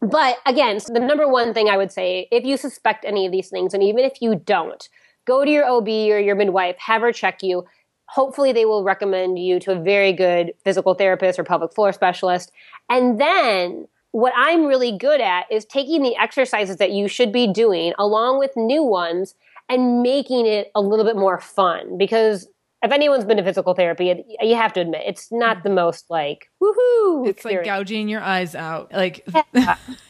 But again, so the number one thing I would say, if you suspect any of these things, and even if you don't, go to your OB or your midwife, have her check you. Hopefully, they will recommend you to a very good physical therapist or pelvic floor specialist. And then, what I'm really good at is taking the exercises that you should be doing along with new ones and making it a little bit more fun. Because if anyone's been to physical therapy, it, you have to admit it's not mm. the most like woohoo. It's like gouging your eyes out. Like <laughs>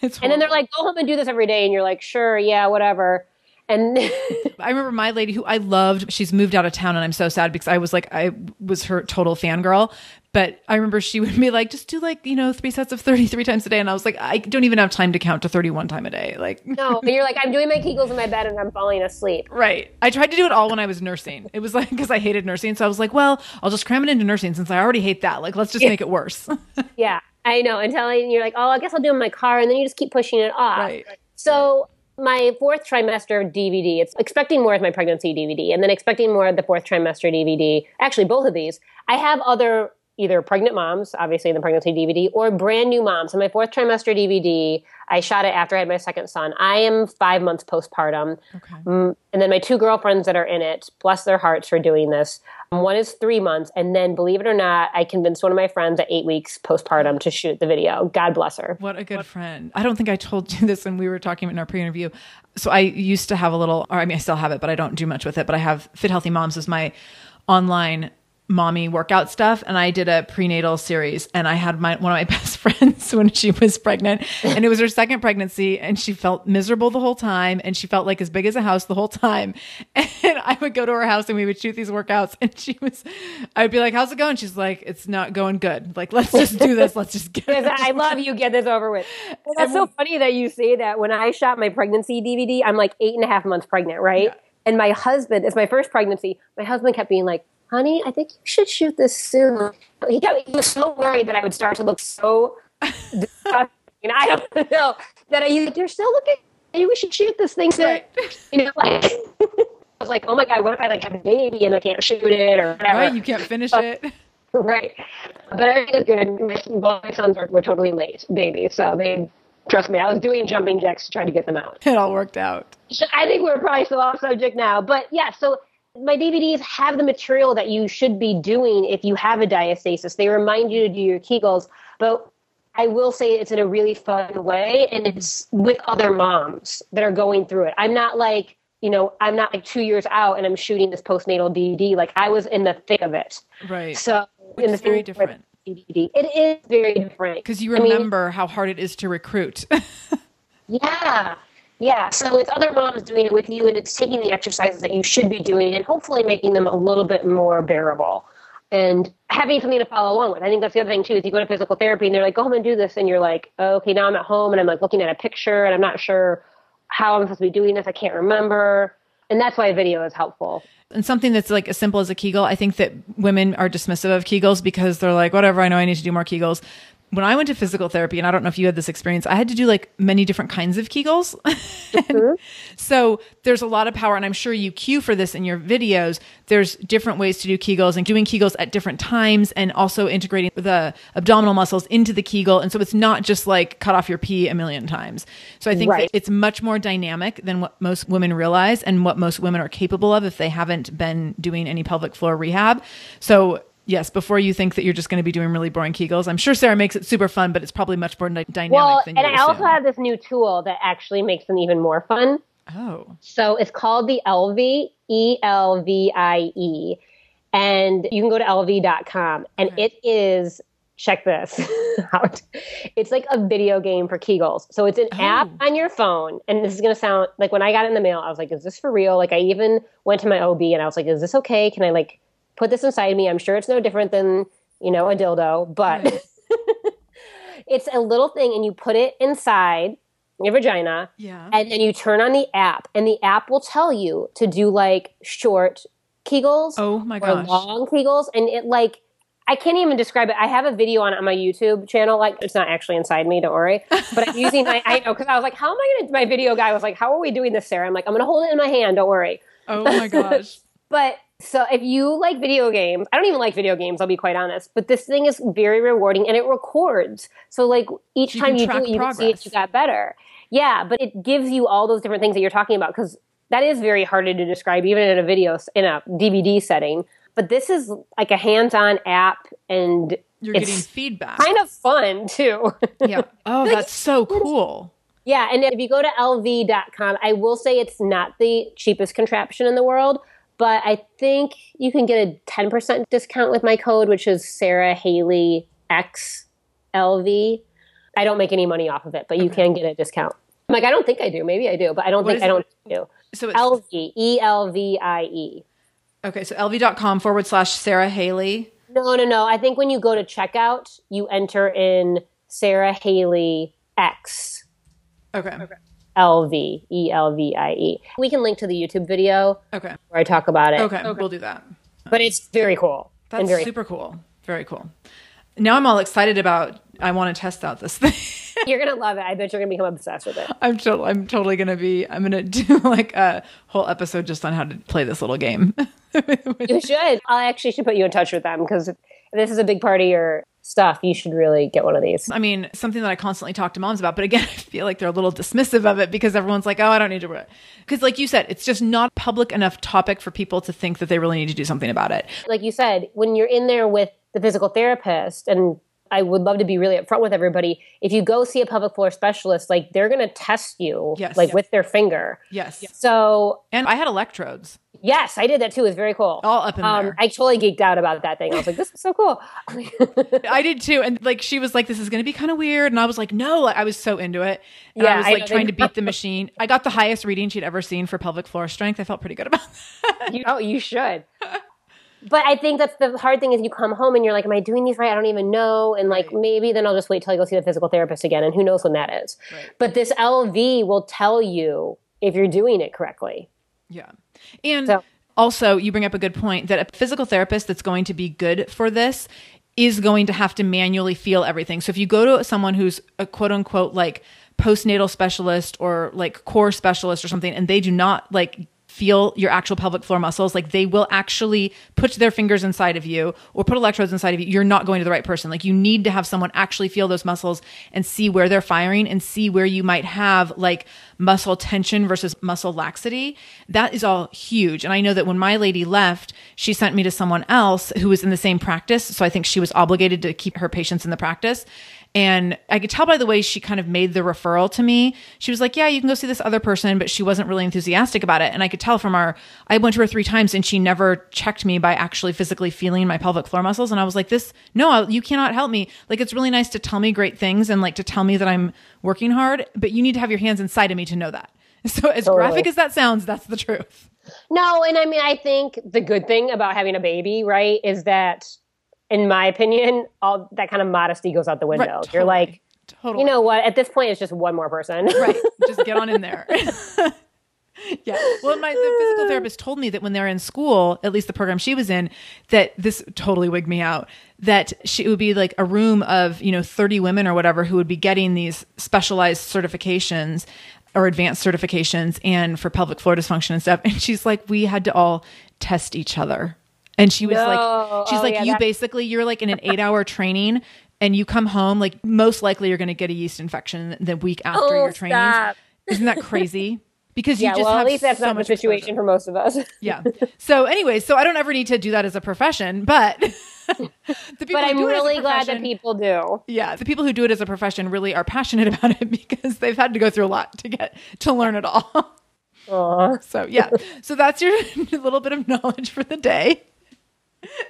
it's And then they're like, go home and do this every day. And you're like, sure, yeah, whatever. And <laughs> I remember my lady who I loved, she's moved out of town and I'm so sad because I was like, I was her total fangirl. But I remember she would be like, just do like, you know, three sets of 33 times a day. And I was like, I don't even have time to count to 31 time a day. Like, no, and you're like, I'm doing my Kegels in my bed and I'm falling asleep. right. I tried to do it all when I was nursing. It was like, because I hated nursing. So I was like, well, I'll just cram it into nursing since I already hate that. Like, let's just make it worse. <laughs> Yeah, I know. Until you're like, oh, I guess I'll do it in my car. And then you just keep pushing it off. right. So my fourth trimester DVD, it's expecting more as my pregnancy DVD, and then expecting more of the fourth trimester DVD. Actually, both of these. I have other either pregnant moms, obviously in the pregnancy DVD, or brand new moms. So my fourth trimester DVD, I shot it after I had my second son. I am five months postpartum. Okay. Mm, and then my two girlfriends that are in it, bless their hearts for doing this. One is three months, and then believe it or not, I convinced one of my friends at eight weeks postpartum to shoot the video. God bless her. What a good friend. I don't think I told you this when we were talking in our pre interview. So I used to have a little, or I mean, I still have it, but I don't do much with it. But I have Fit Healthy Moms as my online mommy workout stuff and I did a prenatal series and I had my one of my <laughs> best friends when she was pregnant and it was her second pregnancy and she felt miserable the whole time and she felt like as big as a house the whole time <laughs> and I would go to her house and we would shoot these workouts and she was I would be like how's it going she's like it's not going good like let's just do this let's just get it. I love you. Get this over with. <laughs> And that's so funny that you say that. When I shot my pregnancy DVD, I'm like eight and a half months pregnant, right? And my husband, it's my first pregnancy. My husband kept being like, "Honey, I think you should shoot this soon." He, kept, he was so worried that I would start to look so <laughs> disgusting. I don't <laughs> know that I. He's like, "You're still looking. Maybe we should shoot this thing soon." Right. You know, like. <laughs> I was like, "Oh my god, what if I like have a baby and I can't shoot it or whatever?" right you can't finish it Right. But everything is good. My, both my sons were, were totally late baby, so they trust me. I was doing jumping jacks to try to get them out. it all worked out I think we're probably still off subject now, but yeah. So My DVDs have the material that you should be doing if you have a diastasis. They remind you to do your Kegels, but I will say it's in a really fun way and it's with other moms that are going through it. I'm not like, you know, I'm not like two years out and I'm shooting this postnatal DVD. Like I was in the thick of it. Right. So Which in the is very thing different. DVD. It is very different. Because you I mean, remember how hard it is to recruit. <laughs> Yeah. Yeah. So it's other moms doing it with you and it's taking the exercises that you should be doing and hopefully making them a little bit more bearable and having something to follow along with. I think that's the other thing too, is you go to physical therapy and they're like, go home and do this and you're like, okay, now I'm at home and I'm like looking at a picture and I'm not sure how I'm supposed to be doing this. I can't remember. And that's why a video is helpful. and something that's like as simple as a Kegel, I think that women are dismissive of Kegels because they're like, whatever, I know I need to do more Kegels. When I went to physical therapy, and I don't know if you had this experience, I had to do like many different kinds of Kegels. <laughs> Mm-hmm. so there's a lot of power, and I'm sure you cue for this in your videos. There's different ways to do Kegels and doing Kegels at different times, and also integrating the abdominal muscles into the Kegel. And so it's not just like cut off your pee a million times. So I think Right. that it's much more dynamic than what most women realize and what most women are capable of if they haven't been doing any pelvic floor rehab. So yes, before you think that you're just going to be doing really boring Kegels, I'm sure Sara makes it super fun, but it's probably much more dy- dynamic Well, than and you I also have this new tool that actually makes them even more fun. oh, So it's called the Elvie, E L V I E. And you can go to elvie.com and it is, check this <laughs> out. It's like a video game for Kegels. So it's an oh. app Oh. on your phone. And this is going to sound like when I got it in the mail, I was like, is this for real? Like I even went to my OB and I was like, is this okay? Can I like put this inside me? I'm sure it's no different than, you know, a dildo, but <laughs> it's a little thing and you put it inside your vagina yeah. and then you turn on the app and the app will tell you to do like short kegels Oh my or gosh. long kegels and it like i can't even describe it i have a video on on my youtube channel like it's not actually inside me don't worry but i'm using my i know because i was like how am i gonna my video guy was like how are we doing this sara i'm like i'm gonna hold it in my hand don't worry Oh my <laughs> gosh. but so if you like video games, I don't even like video games, I'll be quite honest, but this thing is very rewarding and it records. So like each You time you do it, you can see progress. it, you got better. Yeah, but it gives you all those different things that you're talking about because that is very hard to describe even in a video in a DVD setting. But this is like a hands-on app and You're it's getting feedback. kind of fun too. <laughs> yeah. Oh, that's so cool. Yeah, and if you go to elvie.com, I will say it's not the cheapest contraption in the world, but I think you can get a 10% discount with my code, which is Sara Haley X Elvie. I don't make any money off of it, but you can get a discount. I'm like, I don't think I do. Maybe I do, but I don't What think I don't do. So it's Elvie, E L V I E. okay. So elvie.com forward slash Sara Haley. No, no, no. I think when you go to checkout, you enter in Sara Haley X Okay. L V E L V I E. We can link to the YouTube video Okay. where I talk about it. Okay. We'll do that. But it's very cool. That's very super cool. Very cool. Now I'm all excited about. I want to test out this <laughs> thing. You're gonna love it. I bet you're gonna become obsessed with it. I'm to- I'm totally gonna be. I'm gonna <laughs> do like a whole episode just on how to play this little game. <laughs> You should. I actually should put you in touch with them because this is a big part of your stuff, you should really get one of these. I mean, something that I constantly talk to moms about, but again, <laughs> I feel like they're a little dismissive of it because everyone's like, "Oh, I don't need to." Because, like you said, it's just not public enough topic for people to think that they really need to do something about it. Like you said, when you're in there with the physical therapist and I would love to be really upfront with everybody. If you go see a pelvic floor specialist, like they're going to test you, Yes. like Yes. with their finger. Yes, So and I had electrodes yes, I did that too. It was very cool. all up in Um, there. I totally geeked out about that thing. I was like, this is so cool. <laughs> I did too. And like she was like, this is gonna be kind of weird. And I was like, no, I was so into it. And Yeah, I was like know, trying to beat the machine. I got the highest reading she'd ever seen for pelvic floor strength. I felt pretty good about that. you, oh, you should. But I think that's the hard thing is you come home and you're like, am I doing these right? I don't even know. And like, maybe then I'll just wait till I go see the physical therapist again. And who knows when that is. Right. But this Elvie will tell you if you're doing it correctly. Yeah. And So- also, you bring up a good point that a physical therapist that's going to be good for this is going to have to manually feel everything. So if you go to someone who's a quote unquote like postnatal specialist or like core specialist or something, and they do not like feel your actual pelvic floor muscles, like they will actually put their fingers inside of you or put electrodes inside of you, you're not going to the right person. Like you need to have someone actually feel those muscles and see where they're firing and see where you might have like muscle tension versus muscle laxity. That is all huge. And I know that when my lady left, she sent me to someone else who was in the same practice. So I think she was obligated to keep her patients in the practice. And I could tell by the way she kind of made the referral to me. She was like, Yeah, you can go see this other person, but she wasn't really enthusiastic about it. And I could tell from our, I went to her three times and she never checked me by actually physically feeling my pelvic floor muscles. And I was like, This, no, uh, you cannot help me. Like, it's really nice to tell me great things and like to tell me that I'm working hard, but you need to have your hands inside of me to know that. <laughs> So, as totally. graphic as that sounds, that's the truth. No, and I mean, I think the good thing about having a baby, right, is that in my opinion, all that kind of modesty goes out the window. Right, totally, You're like, totally. you know what? At this point, it's just one more person. right. <laughs> Just get on in there. <laughs> yeah. Well, my the physical therapist told me that when they're in school, at least the program she was in, that this totally wigged me out. That she would be like a room of you know thirty women or whatever who would be getting these specialized certifications or advanced certifications and for pelvic floor dysfunction and stuff. And she's like, we had to all test each other and she was no. like, she's oh, like, yeah, you basically, you're like in an <laughs> eight hour training and you come home, like most likely you're going to get a yeast infection the week after oh, your training. Stop. Isn't that crazy? <laughs> Because you yeah, just well, have at least that's so not the situation for most of us. <laughs> yeah. So, anyways, so I don't ever need to do that as a profession, but the people but I'm really glad that people do. Yeah, the people who do it as a profession really are passionate about it because they've had to go through a lot to get to learn it all. Aww. So yeah, so that's your little bit of knowledge for the day.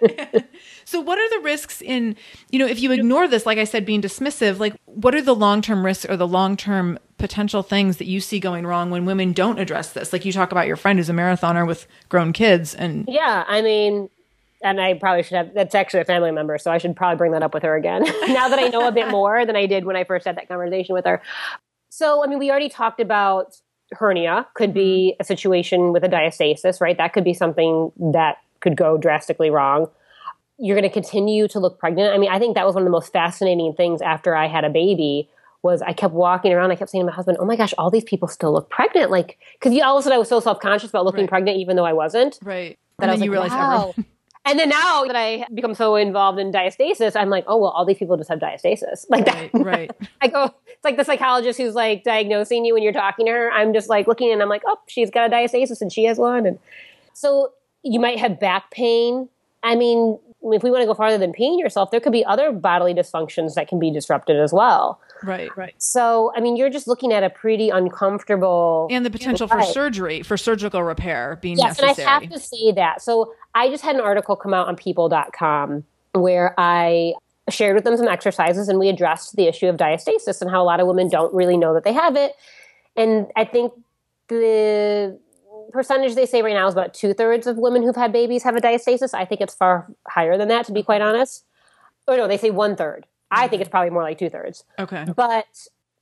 <laughs> so what are the risks in you know if you ignore this like i said being dismissive like what are the long-term risks or the long-term potential things that you see going wrong when women don't address this? Like you talk about your friend who's a marathoner with grown kids and yeah i mean and i probably should have that's actually a family member so i should probably bring that up with her again. <laughs> Now that i know a bit <laughs> more than i did when i first had that conversation with her. So i mean we already talked about hernia could be mm-hmm. a situation with a diastasis right? That could be something that could go drastically wrong. You're going to continue to look pregnant. I mean, I think that was one of the most fascinating things after I had a baby was I kept walking around. I kept saying to my husband, "Oh my gosh, all these people still look pregnant!" Like, because all of a sudden I was so self conscious about looking right. pregnant, even though I wasn't. Right. That and I was like, wow. <laughs> and then now that I become so involved in diastasis, I'm like, oh well, all these people just have diastasis. Like right, that. Right. <laughs> I go. It's like the psychologist who's like diagnosing you when you're talking to her. I'm just like looking and I'm like, oh, she's got a diastasis and she has one, and so you might have back pain. I mean, if we want to go farther than peeing yourself, there could be other bodily dysfunctions that can be disrupted as well. Right, right. So, I mean, you're just looking at a pretty uncomfortable and the potential life. for surgery, for surgical repair being yes, necessary. Yes, and I have to say that. So, I just had an article come out on people.com where I shared with them some exercises and we addressed the issue of diastasis and how a lot of women don't really know that they have it. And I think the percentage they say right now is about two thirds of women who've had babies have a diastasis. I think it's far higher than that, to be quite honest. Or no, they say one third. I think it's probably more like two thirds. Okay. But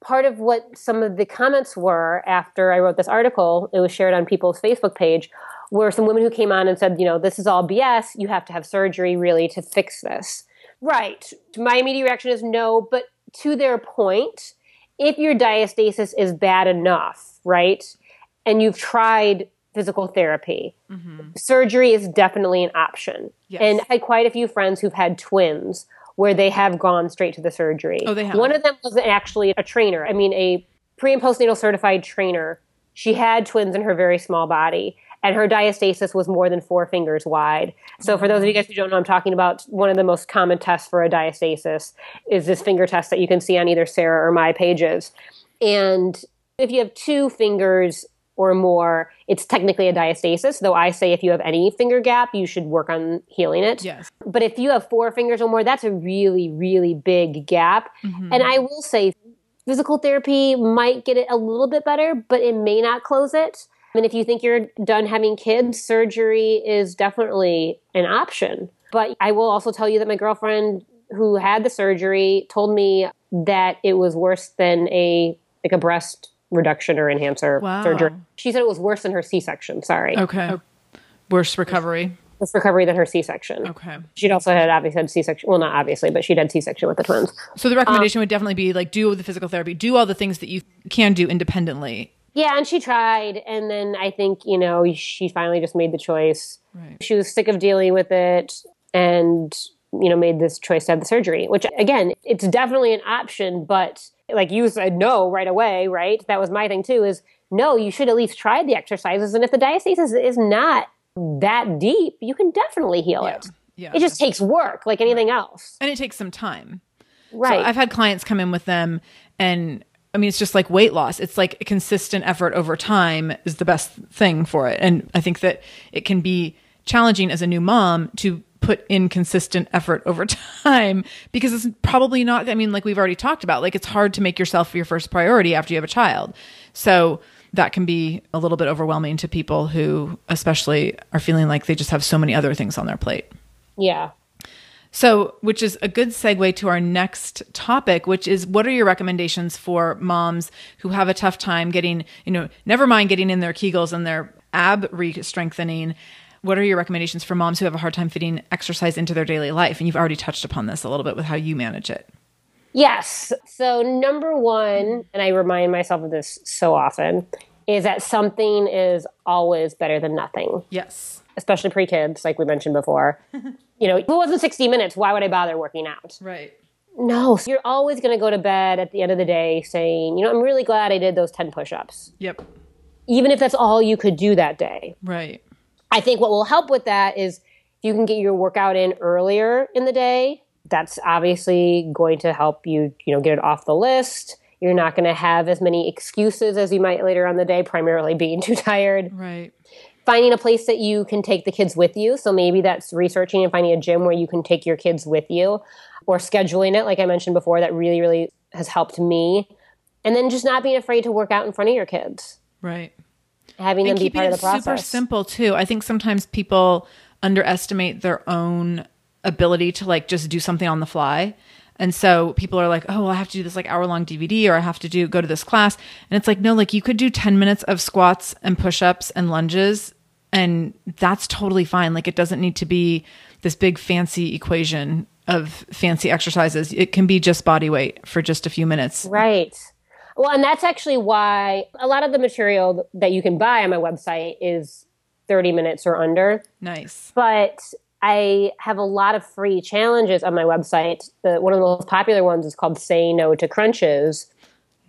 part of what some of the comments were after I wrote this article, it was shared on people's Facebook page, were some women who came on and said, you know, this is all BS. You have to have surgery really to fix this. Right. My immediate reaction is no, but to their point, if your diastasis is bad enough, right, and you've tried physical therapy. Mm-hmm. Surgery is definitely an option. Yes. And I had quite a few friends who've had twins where they have gone straight to the surgery. Oh, they have. One of them was actually a trainer. I mean, a pre and postnatal certified trainer. She had twins in her very small body, and her diastasis was more than four fingers wide. So, for those of you guys who don't know, I'm talking about one of the most common tests for a diastasis is this finger test that you can see on either Sara or my pages. And if you have two fingers or more, it's technically a diastasis, though I say if you have any finger gap, you should work on healing it. Yes. But if you have four fingers or more, that's a really, really big gap. Mm-hmm. And I will say physical therapy might get it a little bit better, but it may not close it. And if you think you're done having kids, surgery is definitely an option. But I will also tell you that my girlfriend who had the surgery told me that it was worse than a like a breast reduction or enhancer wow. surgery. She said it was worse than her C section. Sorry. Okay. Worse recovery. Worse recovery than her C section. Okay. She'd also had obviously had C section. Well, not obviously, but she'd had C section with the twins. So the recommendation um, would definitely be like do the physical therapy, do all the things that you can do independently. Yeah, and she tried, and then I think you know she finally just made the choice. Right. She was sick of dealing with it, and you know made this choice to have the surgery. Which again, it's definitely an option, but like you said, no right away. Right? That was my thing too. Is no, you should at least try the exercises, and if the diastasis is not that deep, you can definitely heal Yeah. it. Yeah. It just takes work, like anything else. and it takes some time. Right. So I've had clients come in with them and I mean it's just like weight loss. It's like consistent effort over time is the best thing for it. And I think that it can be challenging as a new mom to put in consistent effort over <laughs> time because it's probably not I mean like we've already talked about like it's hard to make yourself your first priority after you have a child. So that can be a little bit overwhelming to people who especially are feeling like they just have so many other things on their plate. yeah. So, which is a good segue to our next topic, which is what are your recommendations for moms who have a tough time getting, you know, never mind getting in their Kegels and their ab re strengthening. What are your recommendations for moms who have a hard time fitting exercise into their daily life? And you've already touched upon this a little bit with how you manage it. Yes. So, number one, and I remind myself of this so often, is that something is always better than nothing, Yes. especially pre kids, like we mentioned before. <laughs> you know, if it wasn't 60 minutes, why would I bother working out? Right. No, so you're always going to go to bed at the end of the day saying, you know, I'm really glad I did those 10 push ups, Yep. even if that's all you could do that day. Right. I think what will help with that is if you can get your workout in earlier in the day, that's obviously going to help you, you know, get it off the list. You're not going to have as many excuses as you might later on the day, primarily being <laughs> too tired. Right. Finding a place that you can take the kids with you. So maybe that's researching and finding a gym where you can take your kids with you or scheduling it, like I mentioned before, that really, really has helped me. And then just not being afraid to work out in front of your kids, Right. Having them and be keeping part it of the process. super simple too. I think sometimes people underestimate their own ability to like just do something on the fly. And so people are like, "Oh, well, I have to do this like hour long DVD, or I have to do go to this class." And it's like, no, like you could do ten minutes of squats and push ups and lunges, and that's totally fine. Like it doesn't need to be this big fancy equation of fancy exercises. It can be just body weight for just a few minutes. Right. Well, and that's actually why a lot of the material that you can buy on my website is 30 minutes or under. Nice. But I have a lot of free challenges on my website. The, one of the most popular ones is called Say No to Crunches.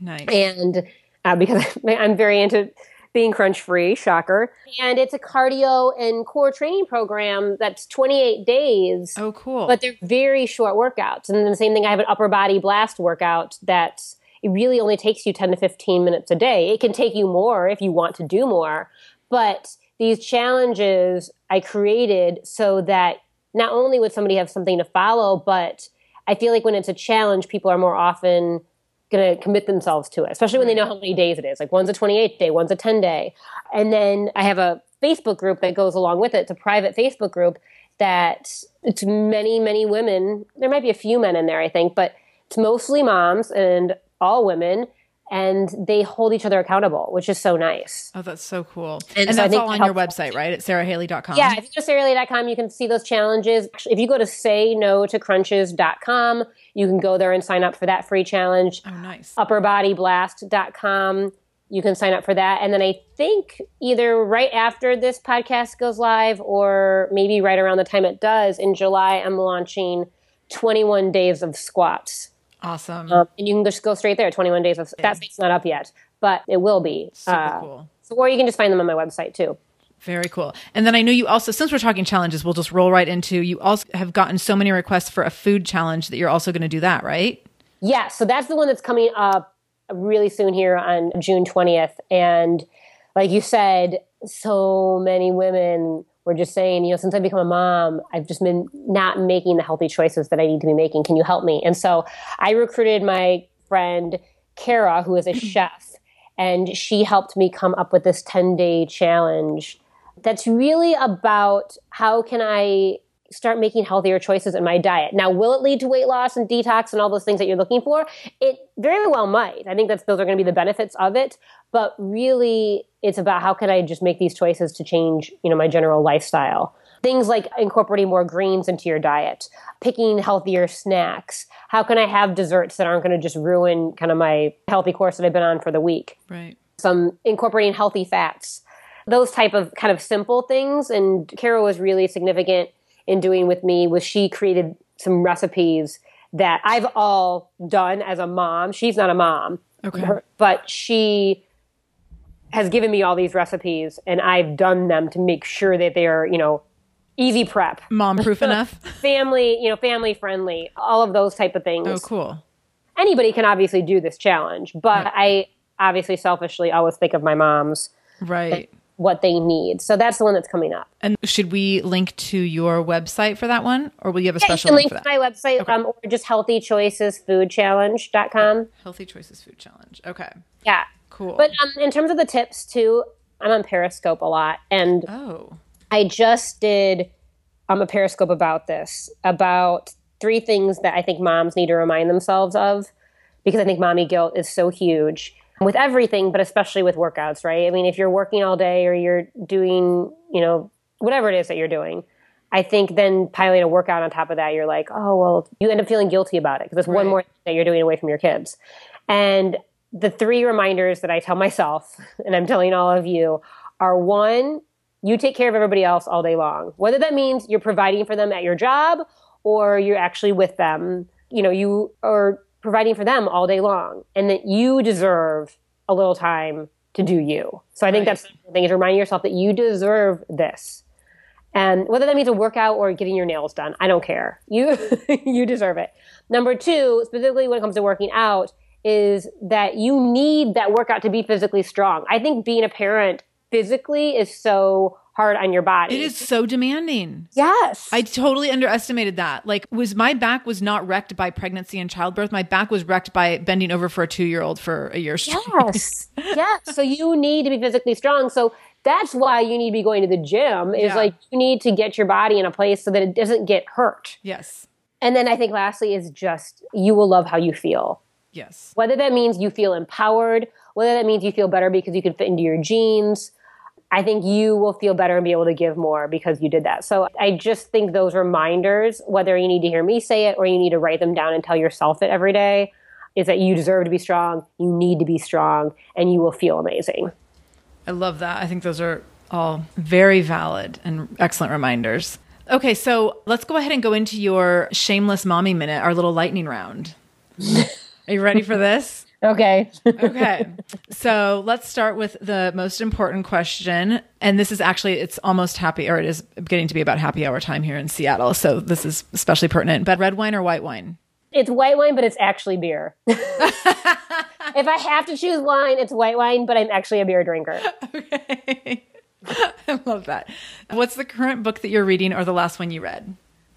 Nice. And uh, because <laughs> I'm very into being crunch free, shocker. And it's a cardio and core training program that's 28 days oh, cool. but they're very short workouts. And then the same thing, I have an upper body blast workout that it really only takes you 10 to 15 minutes a day. It can take you more if you want to do more. But these challenges I created so that not only would somebody have something to follow, but I feel like when it's a challenge, people are more often going to commit themselves to it, especially when they know how many days it is. Like one's a 28 day, one's a 10 day. And then I have a Facebook group that goes along with it. It's a private Facebook group that it's many, many women. There might be a few men in there, I think, but it's mostly moms and all women. And they hold each other accountable, which is so nice. Oh, that's so cool. And And, so that's all it on your website, right? At sarahaley.com. Yeah, if you go to sarahaley.com, you can see those challenges. Actually, If you go to say no to crunches.com, you can go there and sign up for that free challenge. Oh, nice. upperbodyblast.com. You can sign up for that. And then I think either right after this podcast goes live or maybe right around the time it does in July, I'm launching 21 days of squats. Awesome. Um, and you can just go straight there 21 days of that site's not up yet, but it will be. Super Uh, cool. So, or you can just find them on my website too. Very cool. And then I know you also, since we're talking challenges, we'll just roll right into you also have gotten so many requests for a food challenge that you're also going to do that, right? Yeah, so that's the one that's coming up really soon here on June 20th. And like you said, so many women were just saying, you know, since I've become a mom, I've just been not making the healthy choices that I need to be making. Can you help me? And so I recruited my friend Kara, who is a <clears throat> chef, and she helped me come up with this 10 day challenge that's really about how can I start making healthier choices in my diet. Now, will it lead to weight loss and detox and all those things that you're looking for? It very well might. I think that those are going to be the benefits of it, but really it's about how can I just make these choices to change, you know, my general lifestyle. Things like incorporating more greens into your diet, picking healthier snacks. How can I have desserts that aren't going to just ruin kind of my healthy course that I've been on for the week? Right. some incorporating healthy fats, those type of kind of simple things. And Carol was really significant in doing with me was she created some recipes that I've all done as a mom. She's not a mom, Okay. her- but she has given me all these recipes and I've done them to make sure that they are, you know, easy prep, Mom proof <laughs> enough? family, you know, family friendly, all of those type of things. Oh, cool. Anybody can obviously do this challenge, but I obviously selfishly always think of my moms, Right. What they need. So that's the one that's coming up. And should we link to your website for that one? Or will you have a Yeah, special can link link to my website um, or just healthychoicesfoodchallenge.com. Healthy Choices Food Challenge. Okay. Yeah. Cool. But um, in terms of the tips too, I'm on Periscope a lot, and oh. I just did um, a Periscope about this about three things that I think moms need to remind themselves of because I think mommy guilt is so huge with everything, but especially with workouts, right? I mean, if you're working all day or you're doing, you know, whatever it is that you're doing, I think then piling a workout on top of that, you're like, oh, well, you end up feeling guilty about it because it's one more thing that you're doing away from your kids. And the three reminders that I tell <laughs> myself, and I'm telling all of you, are one, you take care of everybody else all day long. Whether that means you're providing for them at your job or you're actually with them, you know, you are providing for them all day long and that you deserve a little time to do you. So I think Right. that's the thing is reminding yourself that you deserve this. And whether that means a workout or getting your nails done, I don't care. You <laughs> you deserve it. Number 2, specifically when it comes to working out, is that you need that workout to be physically strong. I think being a parent physically is so hard on your body. It is so demanding. Yes. I totally underestimated that. Like was my back was not wrecked by pregnancy and childbirth. My back was wrecked by bending over for a 2-year-old for a year straight. Yes. <laughs> yes. So you need to be physically strong. So that's why you need to be going to the gym is Yeah. like you need to get your body in a place so that it doesn't get hurt. Yes. And then I think lastly is just you will love how you feel. Yes. Whether that means you feel empowered, whether that means you feel better because you can fit into your jeans, I think you will feel better and be able to give more because you did that. So I just think those reminders, whether you need to hear me say it or you need to write them down and tell yourself it every day, is that you deserve to be strong, you need to be strong, and you will feel amazing. I love that. I think those are all very valid and excellent reminders. Okay, so let's go ahead and go into your shameless mommy minute, our little lightning round. <laughs> Are you ready for this? Okay. Okay. <laughs> So let's start with the most important question. And this is actually, it's almost happy, or it is getting to be about happy hour time here in Seattle. So this is especially pertinent. But red wine or white wine? it's white wine, but it's actually beer. <laughs> if I have to choose wine, it's white wine, but I'm actually a beer drinker. Okay. <laughs> I love that. What's the current book that you're reading or the last one you read?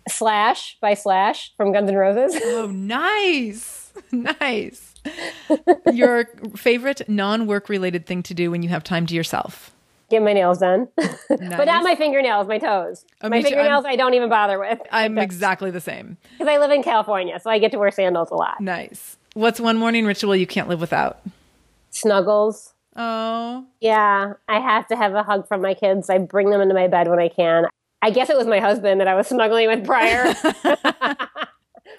Slash by Slash from Guns N' Roses. Oh, nice. Nice. Your favorite non work related thing to do when you have time to yourself? Get my nails done. <laughs> but not my fingernails, my toes. Oh, my fingernails I'm- I don't even bother with. <laughs> I'm exactly the same. Because I live in California, so I get to wear sandals a lot. Nice. What's one morning ritual you can't live without? Snuggles. Oh, Yeah, I have to have a hug from my kids. I bring them into my bed when I can. I guess it was my husband that I was snuggling with prior. <laughs>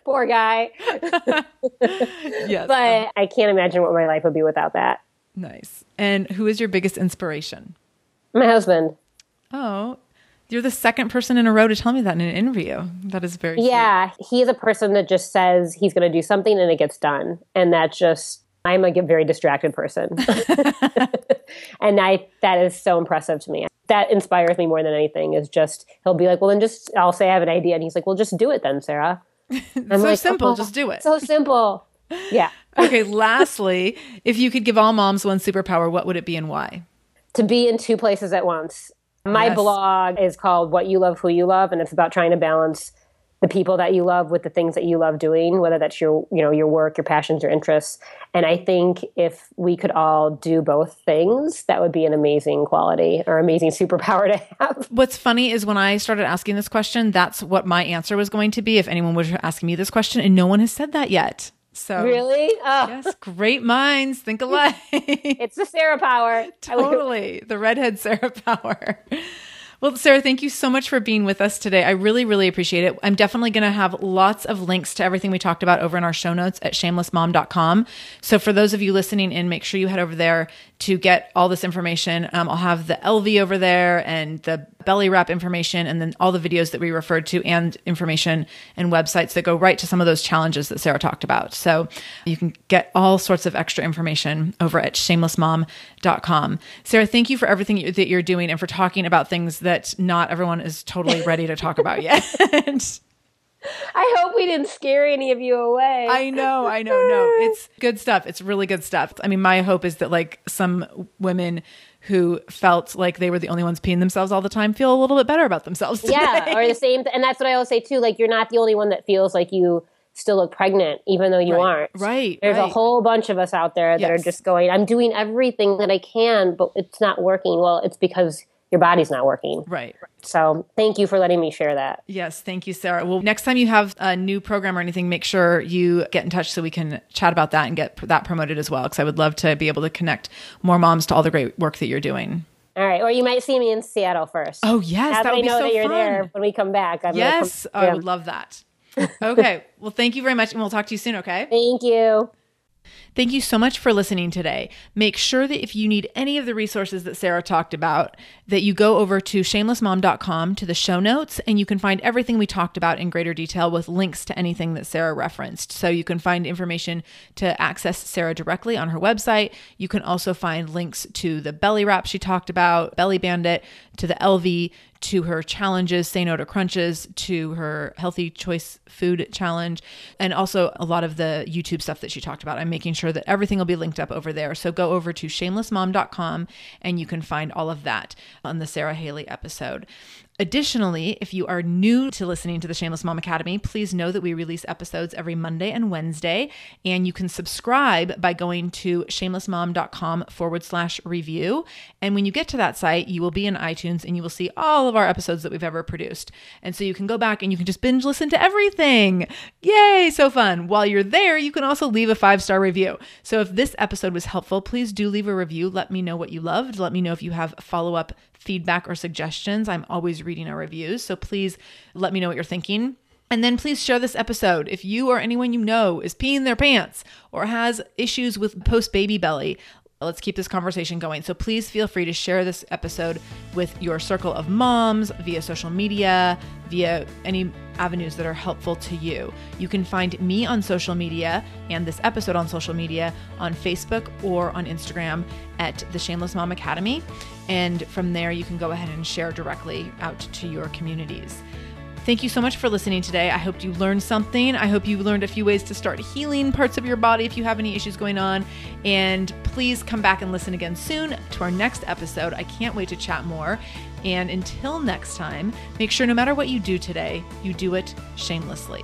<laughs> Poor guy. <laughs> yes. But um, I can't imagine what my life would be without that. nice. And who is your biggest inspiration? My husband. Oh, you're the second person in a row to tell me that in an interview. That is very. Yeah, he's a person that just says he's going to do something and it gets done. And that's just, I'm a very distracted person. <laughs> and I that is so impressive to me. That inspires me more than anything is just, he'll be like, well, then just, I'll say I have an idea. And he's like, well, just do it then, Sara. <laughs> So like, simple. "Oh, Just do it. So simple. <laughs> Yeah. okay. Lastly, if you could give all moms one superpower, what would it be and why? to be in two places at once. My Yes. blog is called What You Love, Who You Love, and it's about trying to balance the people that you love with the things that you love doing, whether that's your, you know, your work, your passions, your interests. And I think if we could all do both things, that would be an amazing quality or amazing <laughs> superpower to have. What's funny is when I started asking this question, that's what my answer was going to be if anyone was asking me this question, and no one has said that yet. So Really? Oh, yes, great minds think <laughs> alike. it's the Sara power. totally, the redhead Sara power. Well, Sara, thank you so much for being with us today. I really, really appreciate it. I'm definitely going to have lots of links to everything we talked about over in our show notes at shamelessmom.com. So for those of you listening in, make sure you head over there to get all this information. Um, I'll have the Elvie over there and the belly wrap information, and then all the videos that we referred to and information and websites that go right to some of those challenges that Sara talked about. So you can get all sorts of extra information over at shamelessmom.com. Sara, thank you for everything that you're doing and for talking about things that not everyone is totally <laughs> ready to talk about yet. <laughs> I hope we didn't scare any of you away. I know, I know, no. It's good stuff. It's really good stuff. I mean, my hope is that like some women who felt like they were the only ones peeing themselves all the time feel a little bit better about themselves. Today. Yeah, or the same. And that's what I always say too. Like, you're not the only one that feels like you still look pregnant, even though you right. aren't. Right. There's right. a whole bunch of us out there that Yes. are just going, I'm doing everything that I can, but it's not working. Well, it's because your body's not working. Right. So thank you for letting me share that. Yes, thank you, Sara. Well, next time you have a new program or anything, make sure you get in touch so we can chat about that and get that promoted as well. Because I would love to be able to connect more moms to all the great work that you're doing. All right. Or you might see me in Seattle first. Oh yes, now that I would be know so that you're fun. there when we come back. I'm Yes, come- I yeah. would love that. Okay, well, thank you very much, and we'll talk to you soon. Okay. Thank you. Thank you so much for listening today. Make sure that if you need any of the resources that Sara talked about, that you go over to shamelessmom.com to the show notes and you can find everything we talked about in greater detail with links to anything that Sara referenced. So you can find information to access Sara directly on her website. You can also find links to the belly wrap she talked about, Belly Bandit, to the Elvie, to her challenges, Say No to Crunches, to her Healthy Choice Food Challenge, and also a lot of the YouTube stuff that she talked about. I'm making sure that everything will be linked up over there. So go over to shamelessmom.com and you can find all of that on the Sara Haley episode. Additionally, if you are new to listening to the Shameless Mom Academy, please know that we release episodes every Monday and Wednesday, and you can subscribe by going to shamelessmom.com forward slash review. And when you get to that site, you will be in iTunes and you will see all of our episodes that we've ever produced. And so you can go back and you can just binge listen to everything. Yay, so fun. While you're there, you can also leave a five star review. So if this episode was helpful, please do leave a review. Let me know what you loved. Let me know if you have follow up feedback or suggestions. I'm always reading our reviews. So please let me know what you're thinking. And then please share this episode. If you or anyone you know is peeing their pants or has issues with post baby belly, let's keep this conversation going. So please feel free to share this episode with your circle of moms via social media, via any avenues that are helpful to you. You can find me on social media and this episode on social media on Facebook or on Instagram at the Shameless Mom Academy. And from there, you can go ahead and share directly out to your communities. Thank you so much for listening today. I hope you learned something. I hope you learned a few ways to start healing parts of your body if you have any issues going on. And please come back and listen again soon to our next episode. I can't wait to chat more. And until next time, make sure no matter what you do today, you do it shamelessly.